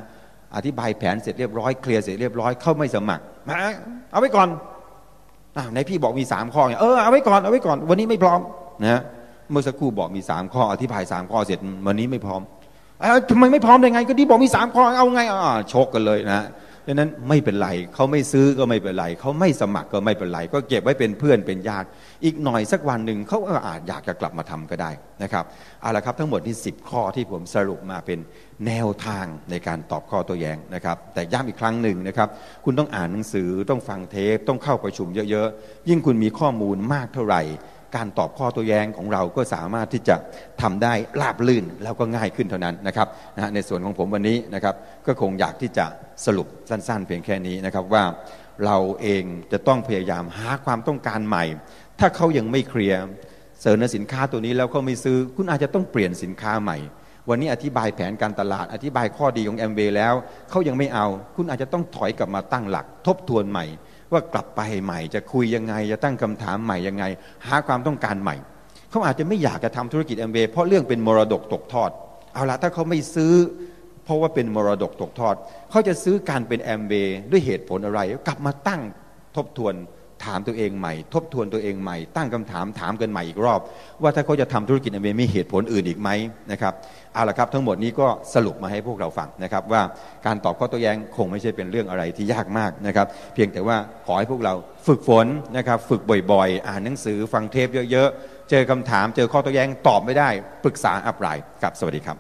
Speaker 1: อธิบายแผนเสร็จเรียบร้อยเคลียร์เสร็จเรียบร้อยเข้าไม่สมัครมาเอาไว้ก่อน อ้าวในพี่บอกมีสามข้อเนี่ยเออเอาไว้ก่อนเอาไว้ก่อน วันนี้ไม่พร้อมนะเมื่อสักครู่บอกมีสามข้ออธิบายสามข้อเสร็จวันนี้ไม่พร้อมทำไมไม่พร้อมได้ไง ก็ที่บอกมีสามข้อเอาไงอ่าชกกันเลยนะ ดังนั้นไม่เป็นไรเขาไม่ซื้อก็ไม่เป็นไรเขาไม่สมัครก็ไม่เป็นไรก็เก็บไว้เป็นเพื่อนเป็นญาติ อีกหน่อยสักวันหนึ่งเขาอาจอยากจะกลับมาทำก็ได้นะครับเอาละครับทั้งหมดที่10 ข้อที่ผมสรุปมาเป็นแนวทางในการตอบข้อตัวแย้งนะครับ แต่ย้ำอีกครั้งหนึ่งนะครับ คุณต้องอ่านหนังสือต้องฟังเทปต้องเข้าประชุมเยอะๆ ยิ่งคุณมีข้อมูลมากเท่าไหร่ การตอบข้อตัวแย้งของเราก็สามารถที่จะทำได้ราบลื่นแล้วก็ง่ายขึ้นเท่านั้นนะครับนะในส่วนของผมวันนี้นะครับก็คงอยากที่จะสรุปสั้น ๆ เพียงแค่นี้นะครับว่าเราเองจะต้องพยายามหาความต้องการใหม่ ถ้าเขายังไม่เคลียร์เสนอสินค้าตัวนี้แล้วเขาไม่ซื้อ คุณอาจจะต้องเปลี่ยนสินค้าใหม่ วันนี้อธิบายแผนการตลาด อธิบายข้อดีของแอมเวแล้วเขายังไม่เอา คุณอาจจะต้องถอยกลับมาตั้งหลัก ทบทวนใหม่ ว่ากลับไปใหม่ จะคุยยังไง จะตั้งคำถามใหม่ยังไง หาความต้องการใหม่ เขาอาจจะไม่อยากจะทำธุรกิจแอมเบเพราะเรื่องเป็นมรดกตกทอด เอาละถ้าเขาไม่ซื้อ เพราะว่าเป็นมรดกตกทอด เขาจะซื้อการเป็นแอมเบด้วยเหตุผลอะไร กลับมาตั้งทบทวน ถามตัวเองใหม่ ทบทวนตัวเองใหม่ ตั้งคำถามถามกันใหม่อีกรอบ ว่าถ้าเขาจะทำธุรกิจอเมมีเหตุผลอื่นอีกไหมนะครับเอาละครับทั้งหมดนี้ก็สรุปมาให้พวกเราฟังนะครับ ว่าการตอบข้อโต้แย้งคงไม่ใช่เป็นเรื่องอะไรที่ยากมากนะครับ เพียงแต่ว่าขอให้พวกเราฝึกฝนนะครับฝึกบ่อยๆ อ่านหนังสือฟังเทปเยอะๆ เจอคำถามเจอข้อโต้แย้งตอบไม่ได้ปรึกษาอัปไลน์กับสวัสดีครับ